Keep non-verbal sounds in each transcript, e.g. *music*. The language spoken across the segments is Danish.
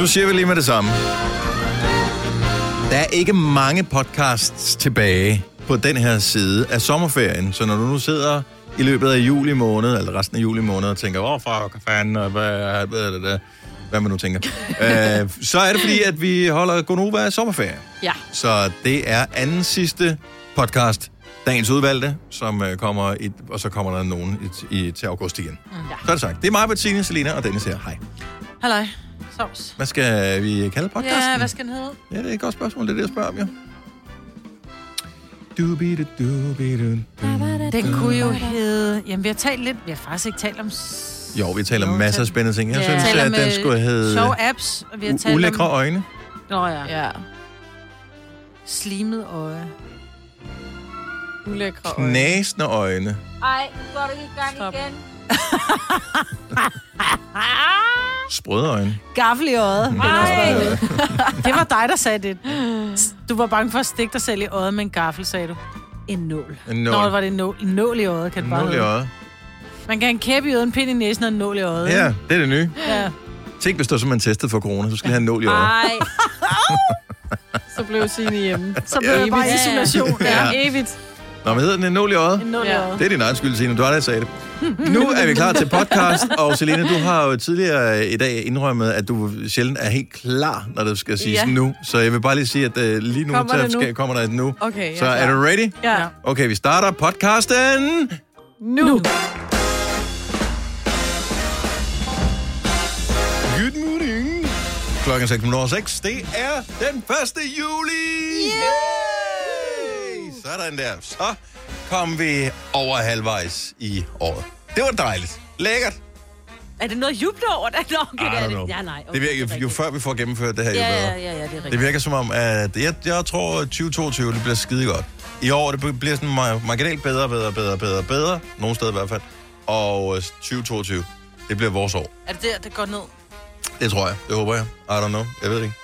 Nu siger vi lige med det samme. Der er ikke mange podcasts tilbage på den her side af sommerferien, så når du nu sidder i løbet af juli måned, eller resten af juli måned, og tænker, åh, fuck, fanden, og hvad, hvad, hvad, hvad, hvad man nu tænker, *laughs* øh, så er det fordi, at vi holder Gonova sommerferie. Ja. Så det er anden sidste podcast, dagens udvalgte, som øh, kommer, i, og så kommer der nogen i, i, til august igen. Mm. Så er det sagt. Det er mig, Bettine, Selina og Dennis her. Hej. Halløj. Sovs. Hvad skal vi kalde podcasten? Ja, hvad skal den hedde? Ja, det er et godt spørgsmål. Det er det, jeg spørger om, jo. Den kunne jo hedde... Jamen, vi har talt lidt... Vi har faktisk ikke talt om... Jo, vi taler om masser af spændende ting. Jeg Ja. synes, at den skulle hedde Sjove apps, og vi har talt Ulækre om... øjne. Nå ja. Ja, Slimet øje. ulækre øjne. Knæsende øjne. Ej, nu går du i gang Stop. igen. *laughs* Sprøde øjne. Gaffel i øjet. Den også Ej. meget- Det var dig, der sagde det. Du var bange for at stikke dig selv i øjet med en gaffel, sagde du. En nål. En Nå, nål. var det en nål, en nål i øjet, kan det bare Nål i øjet. Man kan have en kæppe i øjet, en pind i næsen og en nål i øjet. Ja, det er det nye. ja. Tænk, hvis du er simpelthen testet for corona, så skal have en nål i øjet. Ej, Så blev Signe hjemme. Så blev jeg bare i isolation. Ja. Ja. Evigt. Nå, hvad hedder den? En nål i øjet? En nål i Ja. øjet. Det er din egen skyld, Signe. Du har da sagde det. Nu er vi klar til podcast, og Selina, du har jo tidligere i dag indrømmet, at du sjældent er helt klar, når det skal siges Ja. nu. Så jeg vil bare lige sige, at uh, lige nu, Kommer det nu? Skal, kommer der et nu. Okay, så er er du ready? Ja. Okay, vi starter podcasten. Nu. nu. Good morning. Klokken er 6 minutter over 6. Det er den 1. juli. Yay! Sådan der. Så kom vi over halvvejs i året. Det var dejligt. Lækkert. er det noget juble over det? Nå, okay, det er det. Ja, nej. Okay, Det virker, jo før vi får gennemført det her, jo Ja, bedre. ja, ja, ja, det er rigtigt. Det virker som om, at jeg, jeg tror, at 2022 det bliver skide godt. I år det bliver sådan mar- marginalt bedre, bedre, bedre, bedre, bedre. Nogle steder i hvert fald. Og øh, 2022, det bliver vores år. Er det der, det går ned? Det tror jeg. Det håber jeg. I don't know. Jeg ved ikke.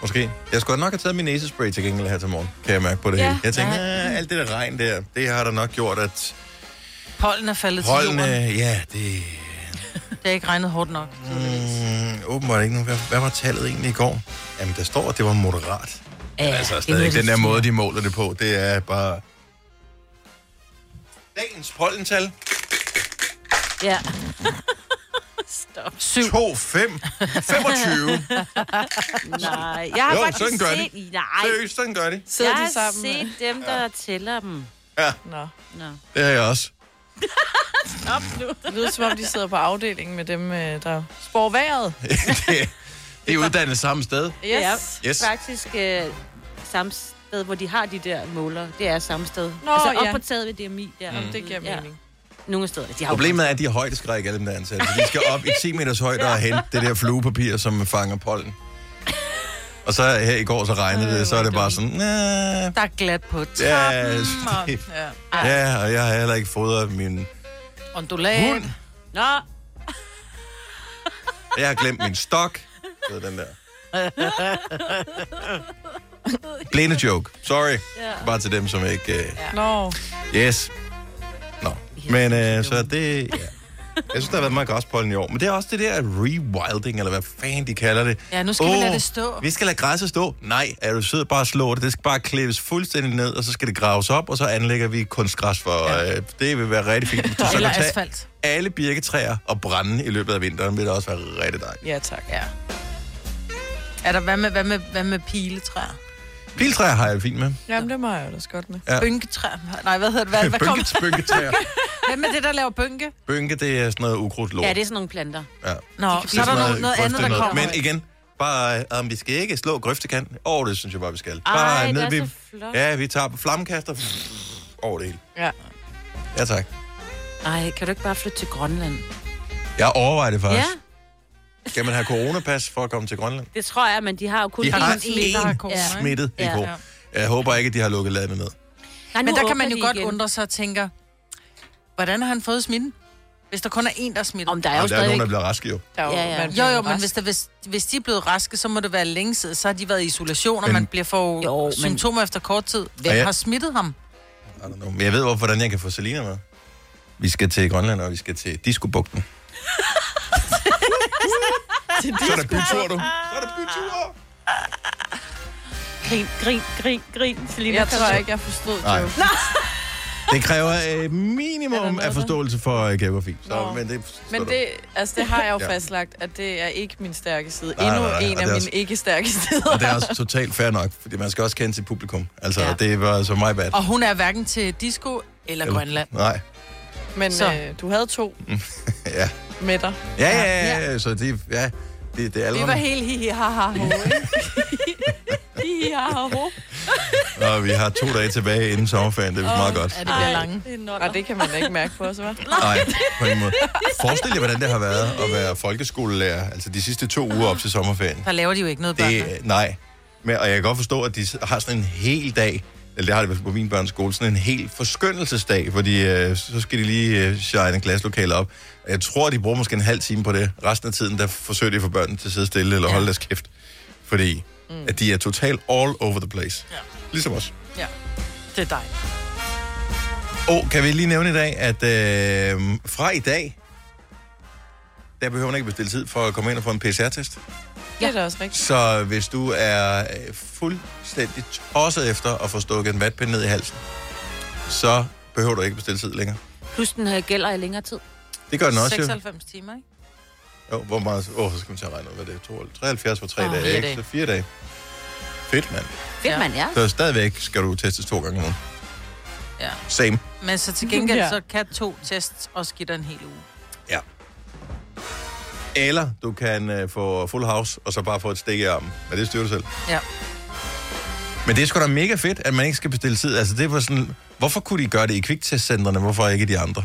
Måske. Jeg skulle nok have taget min næsespray til gengæld her til morgen. Kan jeg mærke på det Ja. hele. Jeg tænker, Ja. "Ah, alt det der regn der, det har da nok gjort, at Pollen er faldet til holdene... jorden. Ja, det... Det er ikke regnet hårdt nok. Mm, åbenbart ikke nogen. Hvad, hvad var tallet egentlig i går? Jamen, der står, at det var moderat. Ja, Ja, altså, det stadig noget, den der de måde, de måler det på, det er bare... Dagens pollental. Ja. *laughs* Syv. 2, 5, 25. Nej, jeg har Jo, faktisk sådan gør de. set... Nej, Seriøst, sådan gør de. Sidder jeg de har sammen? set dem, der tæller dem. Nå. Nå. Det har jeg også. *laughs* Op nu. Det lyder som om, de sidder på afdelingen med dem, øh, der spår vejret. *laughs* det, det er uddannet samme sted. Yes. Ja. Yes. Faktisk øh, samme sted, hvor de har de der måler. Det er samme sted. Nå, altså op ja. på taget ved DMI. Der. Jamen, det giver Ja. Nogle steder. De har Problemet er, at de er højdeskræk, alle dem der er ansatte. Så de skal op i 10 meters højde og hente det der fluepapir, som fanger pollen. Og så her i går, så regnede det, så er det bare sådan, nah, Der er glat på ja, trappen. og det- *laughs* Ja. ja, og jeg har heller ikke fodret min Ondulat. hund. Nå, Jeg har glemt min stok. Det er den der. *laughs* Blinde joke. Sorry. Ja. Bare til dem, som ikke... Uh... Nå. Yes. Men uh, så det... Ja. *laughs* Jeg synes, der har været meget græspollen i år. Men det er også det der rewilding, eller hvad fanden de kalder det. Ja, nu skal vi Åh, lade det stå. Vi skal lade græsset stå. Nej, er du sød, bare slå det. Det skal bare klæves fuldstændig ned, og så skal det graves op, og så anlægger vi kunstgræs for... Ja. Øh, det vil være rigtig fint. Du så Eller kan tage asfalt. alle birketræer og brænde i løbet af vinteren, vil det også være rigtig dejligt. Ja, tak. Ja. Er der, hvad med, hvad med, hvad med piletræer? Piltræer har jeg det fint med. Jamen, det må jeg jo også godt med. Ja. Bynketræer? Nej, hvad hedder det? Hvad, *laughs* hvad kom? Bynke, bynketræer. *laughs* Hvem er det, der laver bynke? Bynke, det er sådan noget ukrudtlort. ja, det er sådan nogle planter. Ja. Nå, så er der noget, noget andet, der kommer. Men igen, bare, um, vi skal ikke slå grøftekanten. Åh, det synes jeg bare, vi skal. Ej, Bare det ned, er vi, så flot. Ja, vi tager på flammekaster over det hele. Ja. Ja, tak. Ej, kan du ikke bare flytte til Grønland? Jeg overvejer det Ja, faktisk. Skal man have coronapas for at komme til Grønland? det tror jeg, men de har jo kun... De er har én, der har corona, én ikke? smittet i Ja. Jeg håber ikke, at de har lukket landet ned. Nej, Men der kan man jo godt igen. undre sig og tænker, hvordan har han fået smitten? Hvis der kun er en, der er smittet. Om der er jo Og der er stadig... nogen, der bliver raske jo. Der er jo, Ja, ja. man Jo, jo, men hvis, der, hvis, hvis de er blevet raske, så må det være længe siden. Så har de været i isolation, og Men- man bliver for Jo, men- symptomer efter kort tid. Hvem jeg- har smittet ham? I don't know. Men jeg ved, hvor- hvordan jeg kan få Selina med. Vi skal til Grønland, og vi skal til Disco-bugten. *laughs* til Så er der bytur, du. Så er der bytur. Grin, grin, grin, grin. Selina, Jeg tror ikke, jeg forstod Nej. joken. *laughs* Det kræver øh, minimum noget af forståelse for øh, geografi. Så, Nå. men det, Men det, altså, det har jeg jo Ja. fastlagt, at det er ikke min stærke side. Nej, Endnu nej, nej, en og af det er mine også- ikke stærke sider. Og det er også totalt fair nok, fordi man skal også kende sit publikum. Altså, Ja. ja. det var så meget bad. Og hun er hverken til disco eller, eller Grønland. Nej. Men Så. øh, du havde to *laughs* Ja. med dig. Ja, ja, ja, ja. Så det, ja, det, det er Det var helt hi hi ha ha ho. *laughs* Hi hi ha ha ho. Og vi har to dage tilbage inden sommerferien. Det er meget godt. Ja, det bliver lange. Det er Og det kan man da ikke mærke på os, hva'? *laughs* Nej, på en måde. Forestil jer, hvordan det har været at være folkeskolelærer, altså de sidste to uger op til sommerferien. Der laver de jo ikke noget børn. Det, nej. Men, og jeg kan godt forstå, at de har sådan en hel dag, eller det har de i hvert fald på min børns skole, sådan en hel forskyndelsesdag, fordi øh, så skal de lige øh, shine klasselokalet op. Jeg tror, de bruger måske en halv time på det. Resten af tiden, der forsøger de at få børnene til at sidde stille eller Ja. holde deres kæft. Fordi mm. at de er totalt all over the place. Ja. Ligesom os. Ja, det er dig. Og kan vi lige nævne i dag, at øh, fra i dag, der behøver man ikke bestille tid for at komme ind og få en PCR-test. Det er da også rigtigt. Så hvis du er øh, fuldstændig tosset efter at få stukket en vatpind ned i halsen, så behøver du ikke bestille tid længere. Plus den øh, gælder i længere tid. Det gør den også, jo. 96 timer, ikke? jo hvor meget? Åh, oh, så skal man til at regne ud, hvad det er. 72, 73 for tre Åh, dage, fire ikke? dage. Så fire dage. Fedt, mand. Fedt, mand, ja. Så stadigvæk skal du testes to gange nu. Ja. Same. Men så til gengæld, Ja. så kan to tests også give dig en hel uge. Eller du kan øh, få full house, og så bare få et stik i armen. Men det styrer du selv. Ja. Men det er sgu da mega fedt, at man ikke skal bestille tid. Altså, det var sådan... Hvorfor kunne de gøre det i kviktestcentrene? Hvorfor ikke i de andre?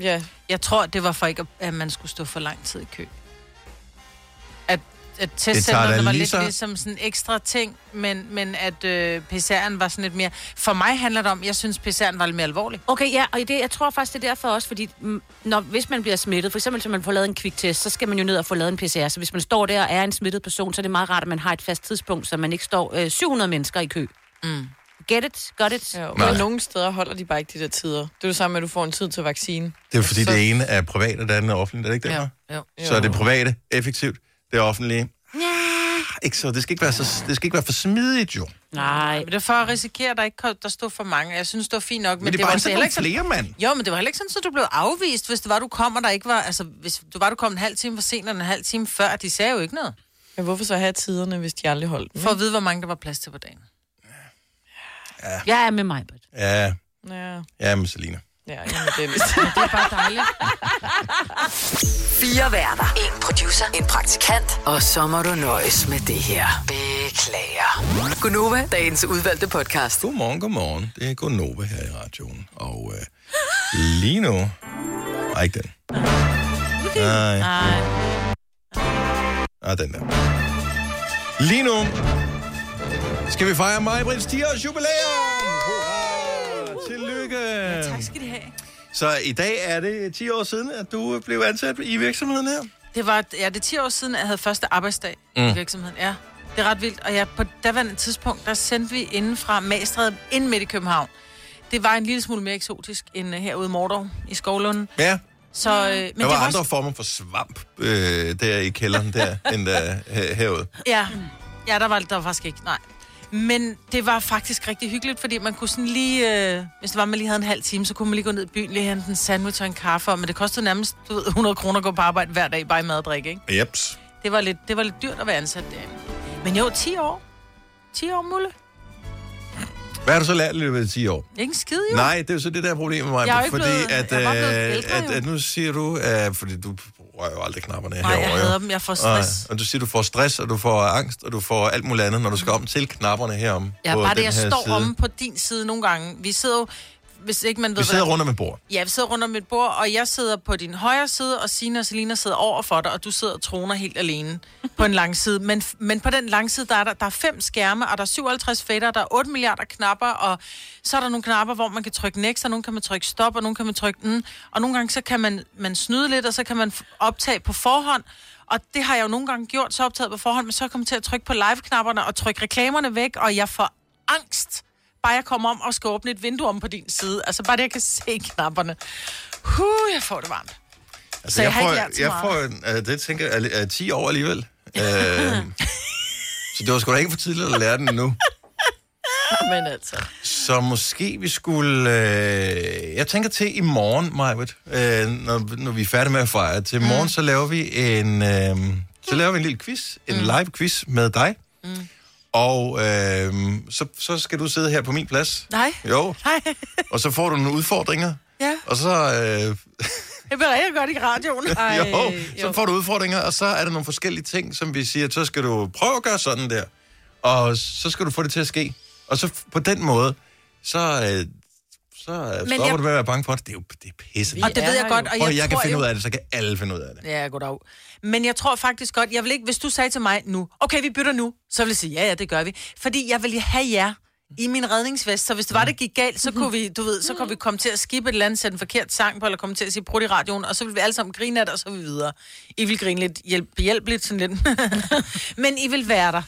Ja, Jeg tror, det var for ikke, at man skulle stå for lang tid i kø. At, da var lige lidt så- ligesom sådan en ekstra ting, men, men at øh, PCR'en var sådan lidt mere... For mig handler det om, jeg synes, PCR'en var lidt mere alvorlig. Okay, ja, og det, jeg tror faktisk, det er derfor også, fordi når, hvis man bliver smittet, for eksempel, hvis man får lavet en kviktest, så skal man jo ned og få lavet en PCR. Så hvis man står der og er en smittet person, så er det meget rart, at man har et fast tidspunkt, så man ikke står øh, 700 mennesker i kø. Mm. Get it? Got it? ja. Men nogle steder holder de bare ikke de der tider. Det er jo samme med, at du får en tid til vaccine. Det er fordi, Så- det ene er privat, og det andet er offentligt. Er det ikke derfor? Ja, jo. Så er det private effektivt, det offentlige... Ja. Ikke så, det skal ikke være, så, det skal ikke være for smidigt, jo. Nej. Men det er for at risikere, at der ikke kom, der stod for mange. Jeg synes, det var fint nok, men, Men, det er var bare altså sådan heller ikke sådan... flere, mand. Jo, men det var heller ikke sådan, at du blev afvist, hvis det var, du kom, og der ikke var... Altså, hvis du var, du kom en halv time for sent, eller en halv time før, de sagde jo ikke noget. Men hvorfor så have tiderne, hvis de aldrig holdt dem? For at vide, hvor mange der var plads til på dagen. Jeg er med mig, Britt. Ja, Ja, ja, med Selina. Ja, jamen, det er. *laughs* Det er bare dejligt. Fire værter. En producer. En praktikant. Og så må du nøjes med det her. Beklager. Gunova, dagens udvalgte podcast. Godmorgen, godmorgen. Det er Gunova her i radioen. Og øh, lige nu... Nej, ikke den. Nej, Nej. nej, den der. Lige nu skal vi fejre mig, Brits 10 års jubilæum. Tillykke. Tak skal de have. Så i dag er det 10 år siden, at du blev ansat i virksomheden her. Det var, ja, det er 10 år siden, at jeg havde første arbejdsdag mm. i virksomheden. Ja, det er ret vildt. Og ja, på daværende tidspunkt, der sendte vi inden fra Magstræde ind midt i København. Det var en lille smule mere eksotisk end uh, herude i Mordor i Skovlunden. Ja, Så, øh, men der det var var andre også, former for svamp øh, der i kælderen der, *laughs* end der her, herude. Ja, ja der, var, der var faktisk ikke, nej. Men det var faktisk rigtig hyggeligt, fordi man kunne sådan lige, øh, hvis det var, man lige havde en halv time, så kunne man lige gå ned i byen, lige hente en sandwich og en kaffe, men det kostede nærmest du ved, 100 kroner at gå på arbejde hver dag, bare i mad og drikke, ikke? Jeps. Det var lidt, det var lidt dyrt at være ansat derinde. Men jo, 10 år. 10 år, Mulle. Hvad har du så lært i løbet af 10 år? Ikke en skid, jo. Nej, det er jo så det der problem med mig. Jeg er jo ikke fordi blevet- at, jeg blevet øh, ældre, at, jo. at, nu siger du, uh, fordi du rører jo aldrig knapperne Nej, jeg herovre, jo. hader dem. Jeg får stress. Og, og du siger, du får stress, og du får angst, og du får alt muligt andet, når du skal om til knapperne herom. Ja, på bare det, jeg står side. om på din side nogle gange. Vi sidder jo, hvis ikke man ved, Vi sidder hvad- rundt om et bord. Ja, vi sidder rundt om et bord, og jeg sidder på din højre side, og Sina og Selina sidder over for dig, og du sidder og troner helt alene på en lang side. Men, men på den lange side, der er der, der er fem skærme, og der er 57 fader, der er 8 milliarder knapper, og så er der nogle knapper, hvor man kan trykke next, og nogle kan man trykke stop, og nogle kan man trykke mm, og nogle gange så kan man, man snyde lidt, og så kan man optage på forhånd, og det har jeg jo nogle gange gjort, så optaget på forhånd, men så er jeg til at trykke på live-knapperne og trykke reklamerne væk, og jeg får angst bare jeg kommer om og skal åbne et vindue om på din side. Altså bare det, jeg kan se knapperne. Huh, jeg får det varmt. Altså, Så jeg jeg, har ikke får, lært så jeg får, uh, det tænker jeg, er, er 10 år alligevel. Uh, *laughs* så det var sgu da ikke for tidligt at lære den nu. *laughs* Men altså, Så måske vi skulle... Øh, jeg tænker til i morgen, Majbet, øh, når, når vi er færdige med at fejre. Til morgen, så laver vi en... Øh, så laver vi en lille quiz. En live quiz med dig. Mm. Og øh, så, så skal du sidde her på min plads. Nej. Jo. Nej, Og så får du nogle udfordringer. ja. Og så... Øh, Det bliver rigtig godt i radioen. *laughs* ej, jo, så får du udfordringer, og så er der nogle forskellige ting, som vi siger, så skal du prøve at gøre sådan der. Og så skal du få det til at ske. Og så på den måde, så, øh, så øh, stopper jeg- du med at være bange for det. Det er jo det er pisse. Og det ved jeg godt, og Og jeg, jeg kan tror finde ud af det, så kan alle finde ud af det. Ja, goddag. Men jeg tror faktisk godt, jeg vil ikke, hvis du sagde til mig nu, okay, vi bytter nu, så vil jeg sige, ja, ja, det gør vi. Fordi jeg vil have jer i min redningsvest, så hvis det var, det gik galt, så kunne vi, du ved, så kunne vi komme til at skippe et eller andet, sætte en forkert sang på, eller komme til at sige prut i radioen, og så vil vi alle sammen grine af det, og så vi videre. I vil grine lidt hjælp, hjælpeligt, sådan lidt. *laughs* Men I vil være der.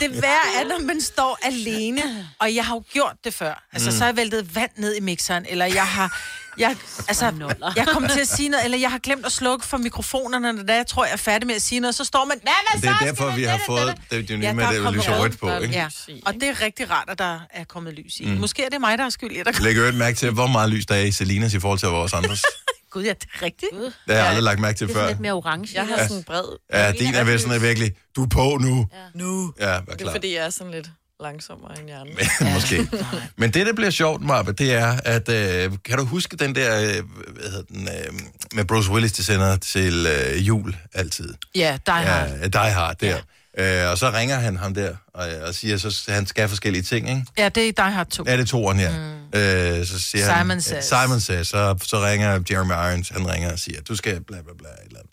Det værre er, når man står alene, og jeg har jo gjort det før. Altså, så har jeg væltet vand ned i mixeren, eller jeg har... Jeg, altså, jeg kommer til at sige noget, eller jeg har glemt at slukke for mikrofonerne, når jeg tror, jeg er færdig med at sige noget, så står man... Nej, hvad Det er så? derfor, vi har det, fået det, det, det, med er det lyser rød rødt på, ikke? Ja, og det er rigtig rart, at der er kommet lys i. Mm. Måske er det mig, der er skyld i, at der Læg øvrigt mærke til, hvor meget lys der er i Selinas i forhold til vores andres. *laughs* Gud, ja, det er rigtigt. Det har jeg aldrig lagt mærke til Det er før. lidt mere orange. Jeg har sådan en bred... Ja, din er ved sådan virkelig, du er på nu. Nu. Ja, vær Det er klar. fordi, jeg er sådan lidt langsommere end hjernen. Måske. *laughs* Men det, der bliver sjovt, Marbe, det er, at øh, kan du huske den der, øh, hvad hedder den, øh, med Bruce Willis, de sender til øh, jul altid. Ja, dig har. Ja, Die Hard, der. Ja. Øh, og så ringer han ham der, og, og siger, så han skal forskellige ting, ikke? Ja, det er dig har to. Ja, det er toeren her. Mm. Øh, så siger han, Simon Says. Simon Says. Så, så ringer Jeremy Irons, han ringer og siger, du skal bla bla bla, et eller andet.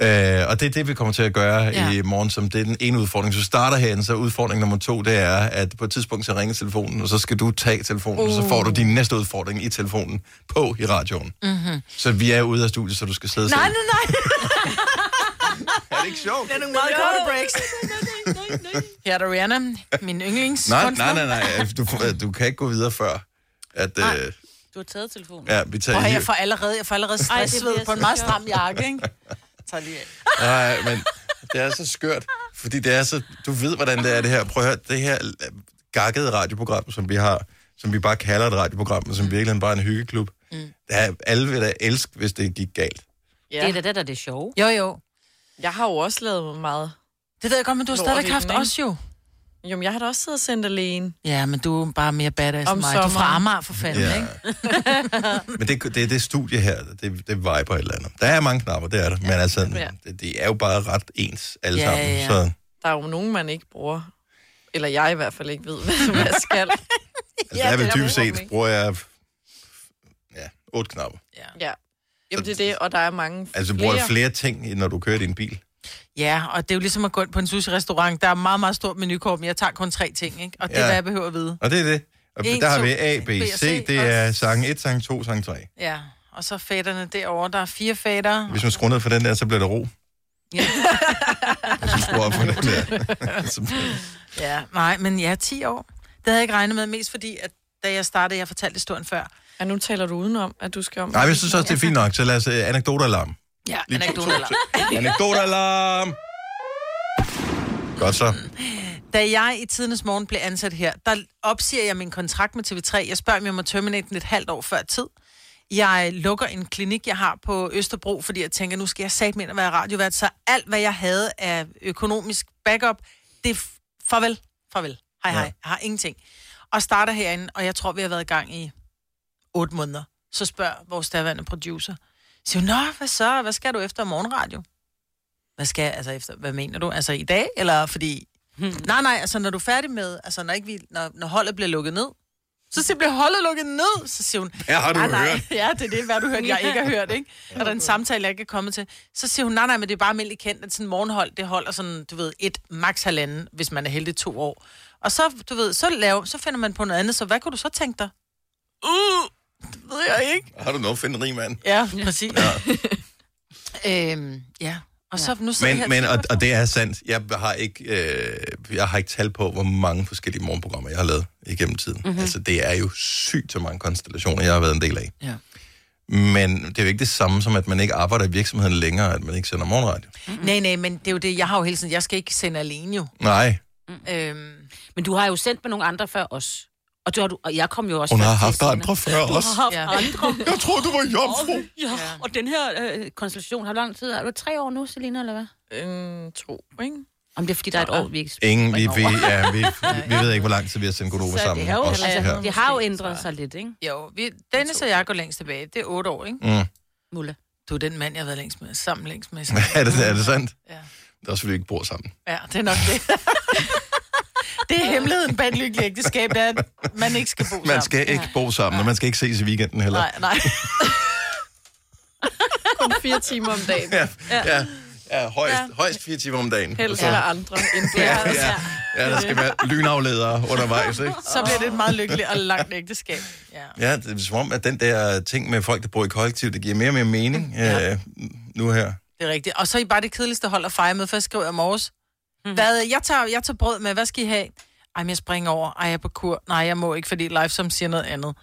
Øh, og det er det, vi kommer til at gøre ja. I morgen, som det er den ene udfordring. Så starter herinde, så udfordring nummer to, det er, at på et tidspunkt så ringer telefonen, og så skal du tage telefonen, uh. og så får du din næste udfordring i telefonen på i radioen. Mm-hmm. Så vi er ude af studiet, så du skal sidde Nej, selv. nej, nej. *laughs* Er det ikke sjovt? Det er nogle meget korte breaks. Her er der Rihanna, min yndlings Nej, nej, nej, nej. Du, du kan ikke gå videre før, at... Nej. Øh, Du har taget telefonen. ja, vi tager Og jeg får allerede, jeg får allerede Ej, det stressved på en meget stram jakke, ikke? Tag lige af. Nej, men det er så skørt, fordi det er så... Du ved, hvordan det er, det her. Prøv at høre, det her gakkede radioprogram, som vi har, som vi bare kalder et radioprogram, men som virkelig bare er en hyggeklub. Mm. Der er, alle vil da elske, hvis det gik galt. Det er da det, der er det sjove. Jo, jo. Jeg har jo også lavet meget... Det ved jeg godt, men du har stadigvæk haft os jo. Jo, men jeg har da også siddet og sendt alene. Ja, men du er bare mere badass Om end mig. Du er fra. Amager for fanden, Ja. ikke? *laughs* Men det, det, det studie her, det, det viber et eller andet. Der er mange knapper, det er der. Men altså, Ja. det, det er jo bare ret ens alle Ja, sammen. ja, ja. Så Der er jo nogen, man ikke bruger. Eller jeg i hvert fald ikke ved, *laughs* hvad jeg skal. *laughs* altså, Ja, der er vel dybest set, ikke. bruger jeg ja, otte knapper. Ja. Jamen, det er det, og der er mange Altså, du bruger flere ting, når du kører din bil. Ja, og det er jo ligesom at gå ind på en sushi-restaurant. Der er meget, meget stort menukort, men jeg tager kun tre ting, ikke? Og det er, Ja. hvad jeg behøver at vide. Og det er det. Og En, der har vi A, B, C. C, Det er sang 1, sang 2, sang 3. Ja, og så fætterne derovre. Der er fire fætter. Hvis man skruer ned for den der, så bliver der ro. Ja. *laughs* Hvis man skruer op for den der. *laughs* Ja, nej, men ja, 10 år. Det havde jeg ikke regnet med, mest fordi, at da jeg startede, jeg fortalte historien før. Ja, nu taler du udenom, at du skal om... nej, jeg synes også, det er fint nok. Så lad os to, anekdoter. to, to. Anekdotalarm! *laughs* Godt så. Da jeg i tidernes morgen blev ansat her, der opsiger jeg min kontrakt med TV3. Jeg spørger, om jeg må terminate den et halvt år før tid. Jeg lukker en klinik, jeg har på Østerbro, fordi jeg tænker, nu skal jeg satme ind og være radiovært. Så alt, hvad jeg havde af økonomisk backup, det er f- farvel. Farvel. Hej, hej. Ja. Jeg har ingenting. Og starter herinde, og jeg tror, vi har været i gang i otte måneder. Så spørger vores daværende producer. Siger hun, nå, hvad så? Hvad skal du efter morgenradio? Hvad skal jeg, altså efter, hvad mener du? Altså i dag, eller fordi... Nej, nej, altså når du er færdig med, altså når, ikke vi, når, når holdet bliver lukket ned, så siger bliver holdet lukket ned, så siger hun, Her har du nej, nej, hørt. *laughs* ja, det er det, hvad du hørte, jeg ikke har hørt, ikke? Og der er en samtale, jeg ikke er kommet til. Så siger hun, nej, nej, men det er bare almindeligt kendt, at sådan en morgenhold, det holder sådan, du ved, et, max halvanden, hvis man er heldig to år. Og så, du ved, så, lave, så finder man på noget andet, så hvad kunne du så tænke dig? Uh, det ved jeg ikke. Har du noget at finde en rig mand? Ja, præcis. Ja. *laughs* øhm, ja. Og så nu Men, her men og, og det er sandt. Jeg har ikke, øh, jeg har ikke tal på, hvor mange forskellige morgenprogrammer, jeg har lavet igennem tiden. Mhm. Mm-hmm. Altså, det er jo sygt så mange konstellationer, jeg har været en del af. Ja. Men det er jo ikke det samme som, at man ikke arbejder i virksomheden længere, at man ikke sender morgenradio. Nej, nej, men det er jo det, jeg har jo hele tiden, jeg skal ikke sende alene jo. Nej, Øhm, Men du har jo sendt med nogle andre før os. Og, du har, du, og jeg kom jo også hun har haft senere. andre før Du også. har haft Ja. ja. andre. *laughs* Jeg tror, du var jomfru. Ja. Og den her øh, konstellation har lang tid. Er du tre år nu, Selina, eller hvad? Øh, to, ikke? Om det er, fordi der er et år, vi ikke Ingen, vi, vi, ja, vi, *laughs* vi ved ikke, hvor lang tid vi har sendt Godova sammen. det, jo, altså, her. det har jo ændret sig lidt, ikke? jo, vi, Dennis og jeg går længst tilbage. Det er otte år, ikke? Mm. Mulle. Du er den mand, jeg har været længst med, sammen længst med. *laughs* er, det, er det sandt? Ja. Det er også, fordi vi ikke bor sammen. Ja, det er nok det. Det er hemmeligheden bag et lykkeligt ægteskab, det er, at man ikke skal bo sammen. Man skal ikke bo sammen, og man skal ikke ses i weekenden heller. Nej, nej. *laughs* Kun fire timer om dagen. Ja, ja, ja højst, højst fire timer om dagen. Så- ja. andre end Ja, ja. ja, ja, der skal være lynafledere undervejs, ikke? Så bliver det et meget lykkeligt og langt ægteskab. Ja. Ja, det er som om, at den der ting med folk, der bor i kollektiv, det giver mere og mere mening Ja. øh, nu her. Det er rigtigt. Og så er I bare det kedeligste hold at fejre med, for jeg skriver i morges. Hvad, jeg, tager, jeg tager brød med, hvad skal I have? Ej, men jeg springer over. Ej, jeg er på kur. Nej, jeg må ikke, fordi live som siger noget andet.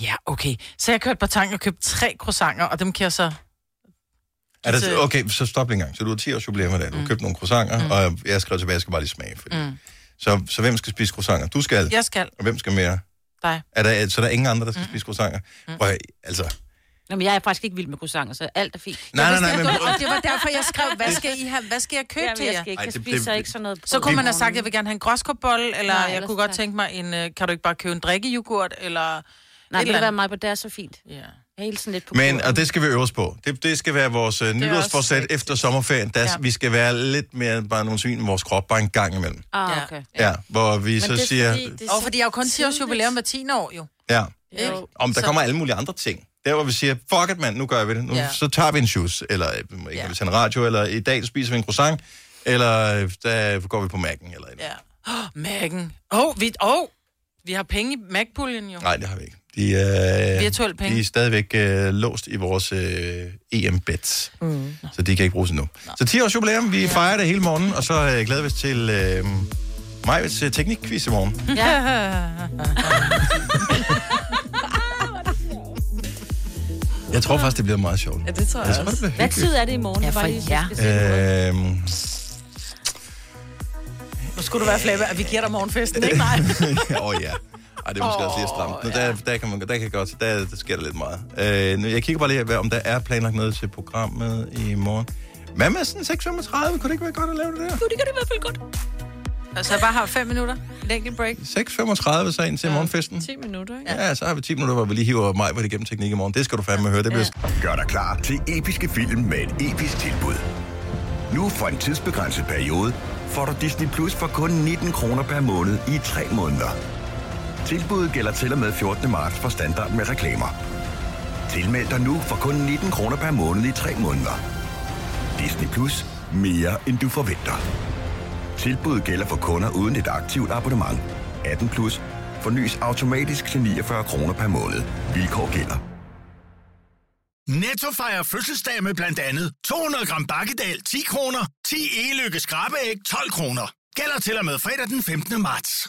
Ja, okay. Så jeg kørte på tanken og købte tre croissanter, og dem kan jeg så... Er det, okay, så stop lige en gang. Så du har 10 års jubilæum i dag. Du har købt nogle croissanter, mm. og jeg skrev tilbage, jeg skal bare lige smage. Fordi. Mm. Så, så hvem skal spise croissanter? Du skal. Jeg skal. Og hvem skal mere? Dig. Er der, så der er ingen andre, der skal mm. spise croissanter? Mm. Prøv, at- altså... Nå, men jeg er faktisk ikke vild med croissanter, så alt er fint. Nej, nej, nej, men... Og det var derfor, jeg skrev, hvad skal I have? Hvad skal jeg købe Jamen, til jeg jer? skal ikke, Ej, jeg det- spiser det- ikke sådan noget Så kunne man have sagt, at jeg vil gerne have en gråskåbolle, eller Nej, jeg kunne godt tænke mig en, øh, kan du ikke bare købe en drikkejoghurt, eller... Nej, et det være mig på det er så fint. Ja. Jeg helt sådan lidt på Men, og det skal vi øve os på. Det, det skal være vores uh, nytårsforsæt efter sommerferien. Der, Ja. Vi skal være lidt mere bare nogle svin i vores krop, bare en gang imellem. Ah, Ja. okay. Ja, hvor vi så det er siger... fordi, det er Og fordi jeg jo kun 10 års jubilæum hver 10 år, jo. Ja, om der Så- kommer alle mulige andre ting. Der hvor vi siger, fuck it mand, nu gør vi det. Nu, Ja. Så tager vi en shoes, eller øh, ikke Ja. ja. vi sender radio, eller i dag spiser vi en croissant, eller øh, der går vi på Mac'en, eller et. Ja. Oh, Mac'en. Åh, oh, vi, oh, vi har penge i Mac-puljen jo. Nej, det har vi ikke. De, øh, Virtuelle penge. de er stadigvæk øh, låst i vores øh, EM-bets, mm. så de kan ikke bruges endnu. Så 10 års jubilæum, vi ja. fejrer det hele morgen, og så øh, glæder vi os til øh, Majvits øh, teknikquiz i morgen. *laughs* *laughs* Jeg tror faktisk, det bliver meget sjovt. Ja, det tror jeg Jeg tror, det også. Hvad tid er det i morgen? Ja, for jer. jeg skal se noget. Øhm, Nu skulle du være flabbe, at vi giver dig morgenfesten, ikke? Nej. *laughs* Åh oh, ja. Ej, det er måske også lige stramt. Nu, der, der, kan man, der kan godt, der, der sker der lidt meget. Øh, nu, jeg kigger bare lige, hvad- om der er planlagt noget til programmet i morgen. Hvad med sådan 6.35? Kunne det ikke være godt at lave det der? Jo, det kan det i hvert fald godt. Altså, jeg bare har fem minutter. Et enkelt break. 6.35 så ind til morgenfesten? 10 minutter, ikke? Ja, så har vi 10 minutter, hvor vi lige hiver mig, hvor det igennem teknik i morgen. Det skal du fandme høre. Det bliver Gør dig klar til episke film med et episk tilbud. Nu for en tidsbegrænset periode får du Disney Plus for kun 19 kroner per måned i 3 måneder. Tilbuddet gælder til og med 14. marts for standard med reklamer. Tilmeld dig nu for kun 19 kroner per måned i 3 måneder. Disney Plus. Mere end du forventer. Tilbuddet gælder for kunder uden et aktivt abonnement. 18 plus. Fornyes automatisk til 49 kroner per måned. Vilkår gælder. Netto fejrer fødselsdag med blandt andet 200 gram bakkedal 10 kroner, 10 e-lykke skrabeæg 12 kroner. Gælder til og med fredag den 15. marts.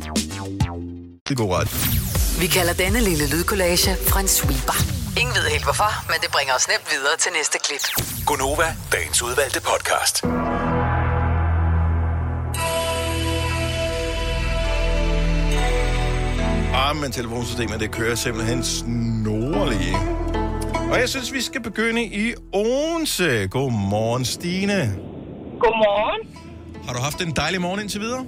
Det god ret. Vi kalder denne lille lydkollage en sweeper. Ingen ved helt hvorfor, men det bringer os nemt videre til næste klip. Gonova, dagens udvalgte podcast. Ah, men telefonsystemet, det kører simpelthen snorlige. Og jeg synes, vi skal begynde i Odense. Godmorgen, Stine. Godmorgen. Har du haft en dejlig morgen indtil videre?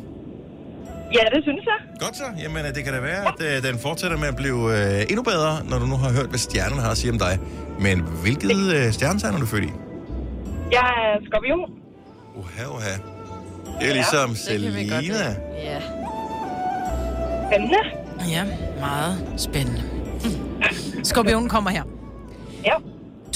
Ja, det synes jeg. Godt så. Jamen, det kan da være, at øh, den fortsætter med at blive øh, endnu bedre, når du nu har hørt, hvad stjernerne har at sige om dig. Men hvilket øh, stjernetegn er du født i? Jeg er skorpion. Uha, uha. Det er ligesom godt Selina. Ja. Spændende. Ja, meget spændende. Skorpionen kommer her. Ja.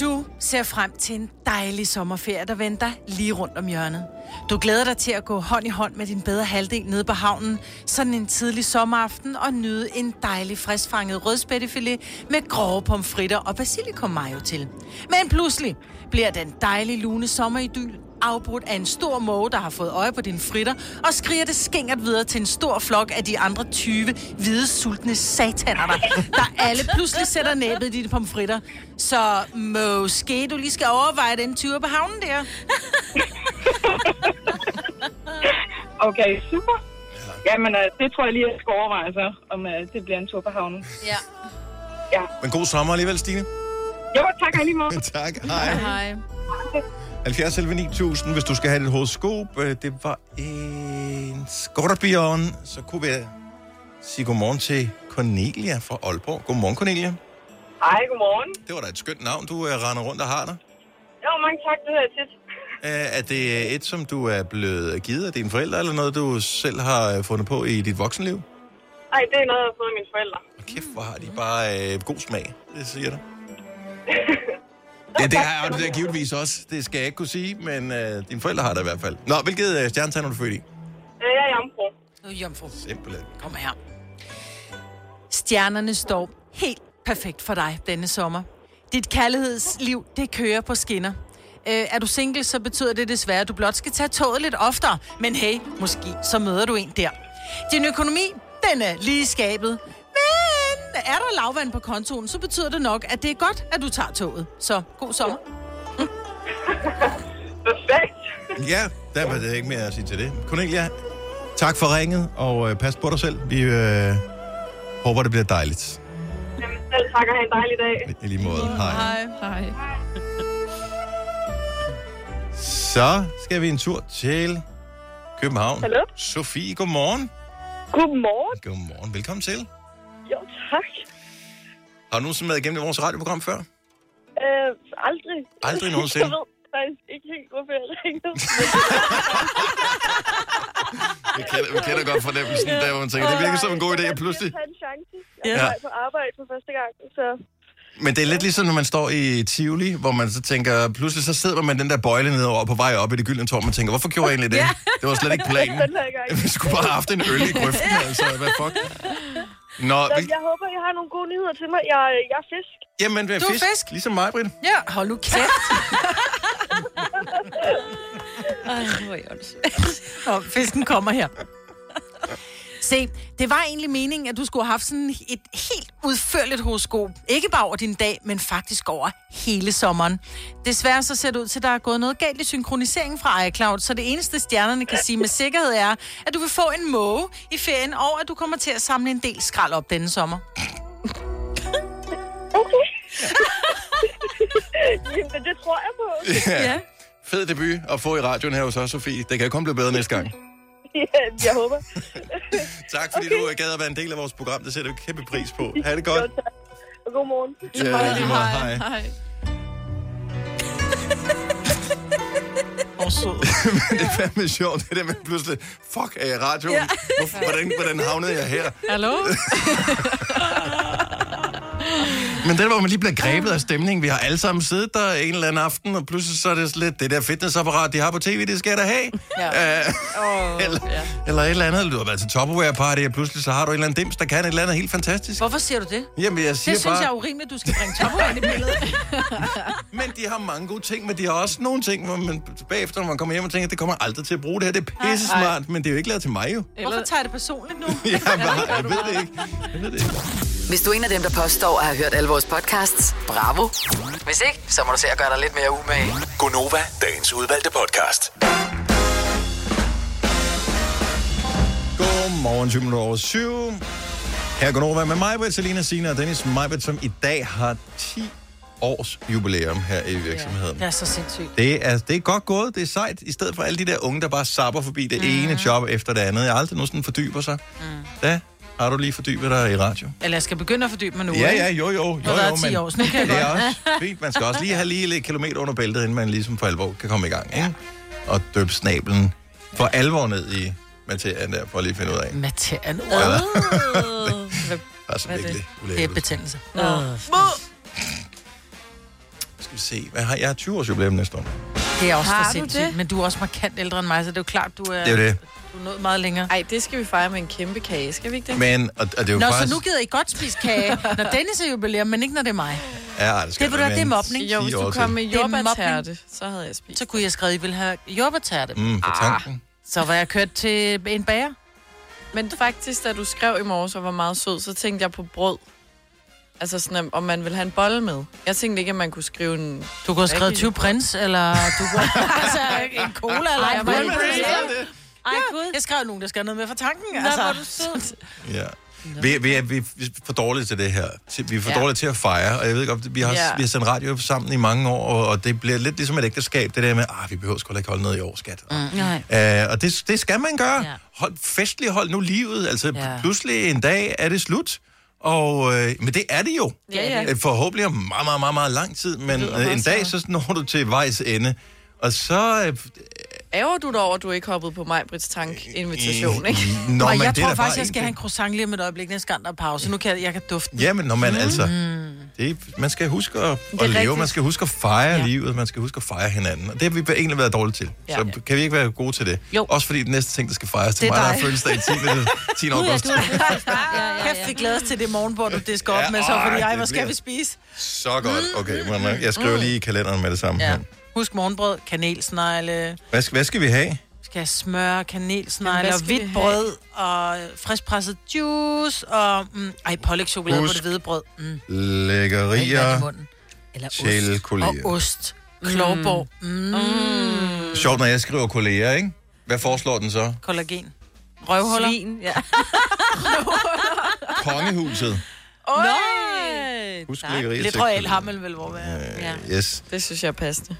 Du ser frem til en dejlig sommerferie, der venter lige rundt om hjørnet. Du glæder dig til at gå hånd i hånd med din bedre halvdel nede på havnen, sådan en tidlig sommeraften, og nyde en dejlig friskfanget rødspættefilet med grove pomfritter og basilikum mayo til. Men pludselig bliver den dejlige lune sommeridyl afbrudt af en stor måge, der har fået øje på dine fritter, og skriger det skængert videre til en stor flok af de andre 20 hvide, sultne sataner, der, der alle pludselig sætter næbet i dine pomfritter. Så måske du lige skal overveje den tur på havnen der. *laughs* Okay, super. Jamen, øh, det tror jeg lige, jeg skal overveje så, om øh, det bliver en tur på havnen. Ja. Ja. Men god sommer alligevel, Stine. Jo, tak måde. *laughs* tak, hej. Hej. 70 11 9000, hvis du skal have dit horoskop. øh, Det var en Skorpion. Så kunne vi sige godmorgen til Cornelia fra Aalborg. Godmorgen, Cornelia. Hej, godmorgen. Det var da et skønt navn, du uh, render rundt og har der. Jo, mange tak, det jeg tit. Uh, er det et, som du er blevet givet af dine forældre, eller noget, du selv har øh, fundet på i dit voksenliv? Ej, det er noget, jeg har fået af mine forældre. Og kæft, hvor har de bare uh, god smag, det siger du. *laughs* Ja, det har jeg det givetvis også. Det skal jeg ikke kunne sige, men uh, dine forældre har det i hvert fald. Nå, hvilket uh, stjernetegn er du født i? Øh, Jeg er jomfru. Nu er jomfru. Simpelthen. Kom her. Stjernerne står helt perfekt for dig denne sommer. Dit kærlighedsliv, det kører på skinner. Øh, er du single, så betyder det desværre, at du blot skal tage toget lidt oftere. Men hey, måske så møder du en der. Din økonomi, den er lige i skabet. Er der lavvand på kontoen, så betyder det nok, at det er godt, at du tager toget. Så god sommer. *laughs* Perfekt. Ja, der var det ikke mere at sige til det. Cornelia, tak for ringet, og øh, pas på dig selv. Vi øh, håber, det bliver dejligt. Jamen, selv tak og have en dejlig dag. I lige måde. Hej. Hej. Hej. *laughs* Så skal vi en tur til København. Hallo? Sofie, godmorgen. Godmorgen. Godmorgen. Velkommen til. Jo, tak. Har du nogensinde været igennem vores radioprogram før? Øh, aldrig. Aldrig *laughs* nogensinde? Jeg ved faktisk ikke helt, hvorfor jeg ringede. *laughs* Vi kender, vi kender godt fornemmelsen, der hvor man tænker, det virker som en god idé, og pludselig... Jeg en chance. Jeg Ja. er på arbejde for første gang, så... Men det er lidt ligesom, når man står i Tivoli, hvor man så tænker, pludselig så sidder man med den der bøjle nedover på vej op i det gyldne tårn, man tænker, hvorfor gjorde jeg egentlig det? Det var slet ikke planen. *laughs* Vi skulle bare have haft en øl i grøften, altså. Hvad fuck? Nå, Så vi, jeg håber, jeg har nogle gode nyheder til mig. Jeg, jeg er fisk. jamen, er Du er fisk, fisk. ligesom mig, Britt. Ja, hold nu kæft. *laughs* Ej, hvor er. Og fisken kommer her. Se, det var egentlig meningen, at du skulle have haft sådan et helt udførligt horoskop. Ikke bare over din dag, men faktisk over hele sommeren. Desværre så ser det ud til, at der er gået noget galt i synkroniseringen fra iCloud, så det eneste stjernerne kan sige med sikkerhed er, at du vil få en måge i ferien, og at du kommer til at samle en del skrald op denne sommer. Okay. *laughs* Jamen, det tror jeg på. Ja. Fed debut at få i radioen her hos os, Sofie. Det kan jo kun blive bedre næste gang. Ja, jeg håber. *laughs* Tak fordi okay. du gad at være en del af vores program. Det sætter vi kæmpe pris på. Ha' det godt. Jo, tak. Og god morgen. Ja, måde. Hej. Hej. Og *laughs* sød. Men det er fandme sjovt, det der med pludselig, fuck, er jeg radioen? Ja. Hvorfor, hvordan, hvordan havnede jeg her? Hallo? *laughs* Men det, hvor man lige bliver grebet af stemningen. Vi har alle sammen siddet der en eller anden aften, og pludselig så er det lidt, det der fitnessapparat, de har på tv, det skal jeg da have. Ja. *laughs* Oh, eller, ja. eller et eller andet. Du har været til Tupperware Party, og pludselig så har du en eller anden dims, der kan et eller andet helt fantastisk. Hvorfor siger du det? Jamen, jeg siger Det synes bare, jeg er urimeligt, du skal bringe Tupperware ind i billedet. *laughs* men de har mange gode ting, men de har også nogle ting, hvor man bagefter, når man kommer hjem og tænker, det kommer aldrig til at bruge det her. Det er pisse smart, men det er jo ikke lavet til mig jo. Hvorfor tager jeg det personligt nu? *laughs* Jeg, bare, jeg ved det ikke. Jeg ved det ikke. Hvis du er en af dem, der påstår at have hørt alle vores podcasts, bravo. Hvis ikke, så må du se at gøre dig lidt mere umage. Gonova, dagens udvalgte podcast. Godmorgen, 20 minutter over 7. Her går over med mig, Britt, Selina, Sina og Dennis Majbert, som i dag har 10 års jubilæum her i virksomheden. Det er så sindssygt. Det er, det er godt gået, det er sejt, i stedet for alle de der unge, der bare sapper forbi det mm. ene job efter det andet. Jeg har aldrig nogensinde fordyber sig. Mm. Da har du lige fordybet dig i radio. Eller jeg skal begynde at fordybe mig nu, Ja, ja, jo, jo. jo, været jo 10 men år, så nu kan jeg det er godt. også fint. Man skal også lige have lige lidt kilometer under bæltet, inden man ligesom for alvor kan komme i gang. Ikke? Og døbe snablen for alvor ned i materien der, for at lige finde ud af. Materien. Eller? Hvad- Altså Hvad er det? virkelig Det er ulækkert. betændelse. Nå. skal vi se. Hvad har jeg? 20 års jubilæum næste år. Det er også Har for sindssygt. det? Men du er også markant ældre end mig, så det er jo klart, du er, Det er jo det. Du er nået meget længere. Ej, det skal vi fejre med en kæmpe kage, skal vi ikke det? Men, og, og det er jo Nå, faktisk... så nu gider I godt spise kage, når Dennis er jubilæum, men ikke når det er mig. Ja, det skal Det, hvad, det er være mobning. Jo, hvis 10 du kom med Det er jordbærtærte, så havde jeg spist. Så kunne jeg skrive, at I ville have jordbærtærte. Mm, på tanken. Så var jeg kørt til en bager. Men faktisk, da du skrev i morges og var meget sød, så tænkte jeg på brød. Altså sådan, om- man vil have en bolle med. Jeg tænkte ikke, at man kunne skrive en... Du kunne have skrevet Rigtig 20 prins, eller du kunne *laughs* altså en cola, eller Ej, er Red det. Ej, gud. Jeg skrev nogen, der skal have noget med fra tanken. Nå, altså. hvor er du sød. Ja. Vi, vi, er, vi er for dårlige til det her. Vi er for Ja. dårlige til at fejre, og jeg ved godt, vi har, Ja. vi har sendt radio sammen i mange år, og, og det bliver lidt ligesom et ægteskab, det der med, ah, vi behøver sgu ikke holde noget i år, skat. Mm. Nej. Uh, og det, det skal man gøre. Ja. Hold, festlig hold nu livet. Altså, Ja. pludselig en dag er det slut. Og, øh, men det er det jo. Ja, ja. Øh, Forhåbentlig om meget, meget, meget, meget lang tid, men øh, en dag, så. så når du til vejs ende. Og så... Øh, Ærger du dig over, at du ikke hoppede på mig, Brits Tank-invitation, ikke? Nå, men jeg det er tror faktisk, jeg skal have en croissant lige om et øjeblik, næste gang der er pause. Nu kan jeg, jeg kan dufte den. Ja, men når man mm. altså... Det, man skal huske at, at leve, man skal huske at fejre ja. Ja. livet, man skal huske at fejre hinanden. Og det har vi egentlig været dårlige til. Ja. Ja. Så kan vi ikke være gode til det. Jo. Også fordi den næste ting, der skal fejres til Det er mig, der dig. fødselsdag i 10. 10. *laughs* Gud, *laughs* ja, august. du er ja, ja, Kæft, vi glæder os til det morgenbord, du disker Ja, op med, så fordi, ej, det hvad skal vi spise? Så godt. Okay, men øh, jeg skriver lige i kalenderen med det samme. Ja. Husk morgenbrød, kanelsnegle, Hvad, skal, hvad skal vi have? skal have smør, kanelsnegle og vi hvidt brød og friskpresset juice og mm, ej, pålægtschokolade på Husk det hvide brød. Mm, Lækkerier munden. Eller til ost. kolleger. Og ost. Klovborg. Mm. Sjovt, når jeg skriver kolleger, ikke? Hvad foreslår den så? Kollagen. Røvhuller. Svin, ja. *laughs* Kongehuset. Nøj. Husk lækkerier Lidt til royal kolleger. hammel vil hvor være. Ja. Øh, Yes. Det synes jeg er passende.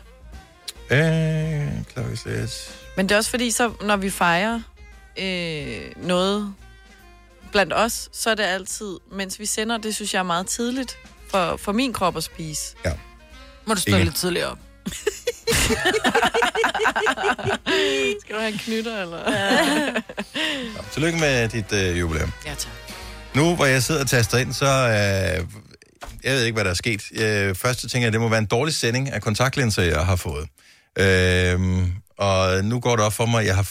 Øh, klokkeslæt. Men det er også fordi, så når vi fejrer øh, noget blandt os, så er det altid, mens vi sender, det synes jeg er meget tidligt for, for min krop at spise. Må du stå Ikke. lidt tidligere op. *laughs* Skal du have en knytter, eller? Nå, Tillykke med dit øh, jubilæum. Ja, tak. Nu, hvor jeg sidder og taster ind, så... Øh, jeg ved ikke, hvad der er sket. Øh, først så tænker jeg, at det må være en dårlig sending af kontaktlinser, jeg har fået. Øh, og nu går det op for mig, at jeg har,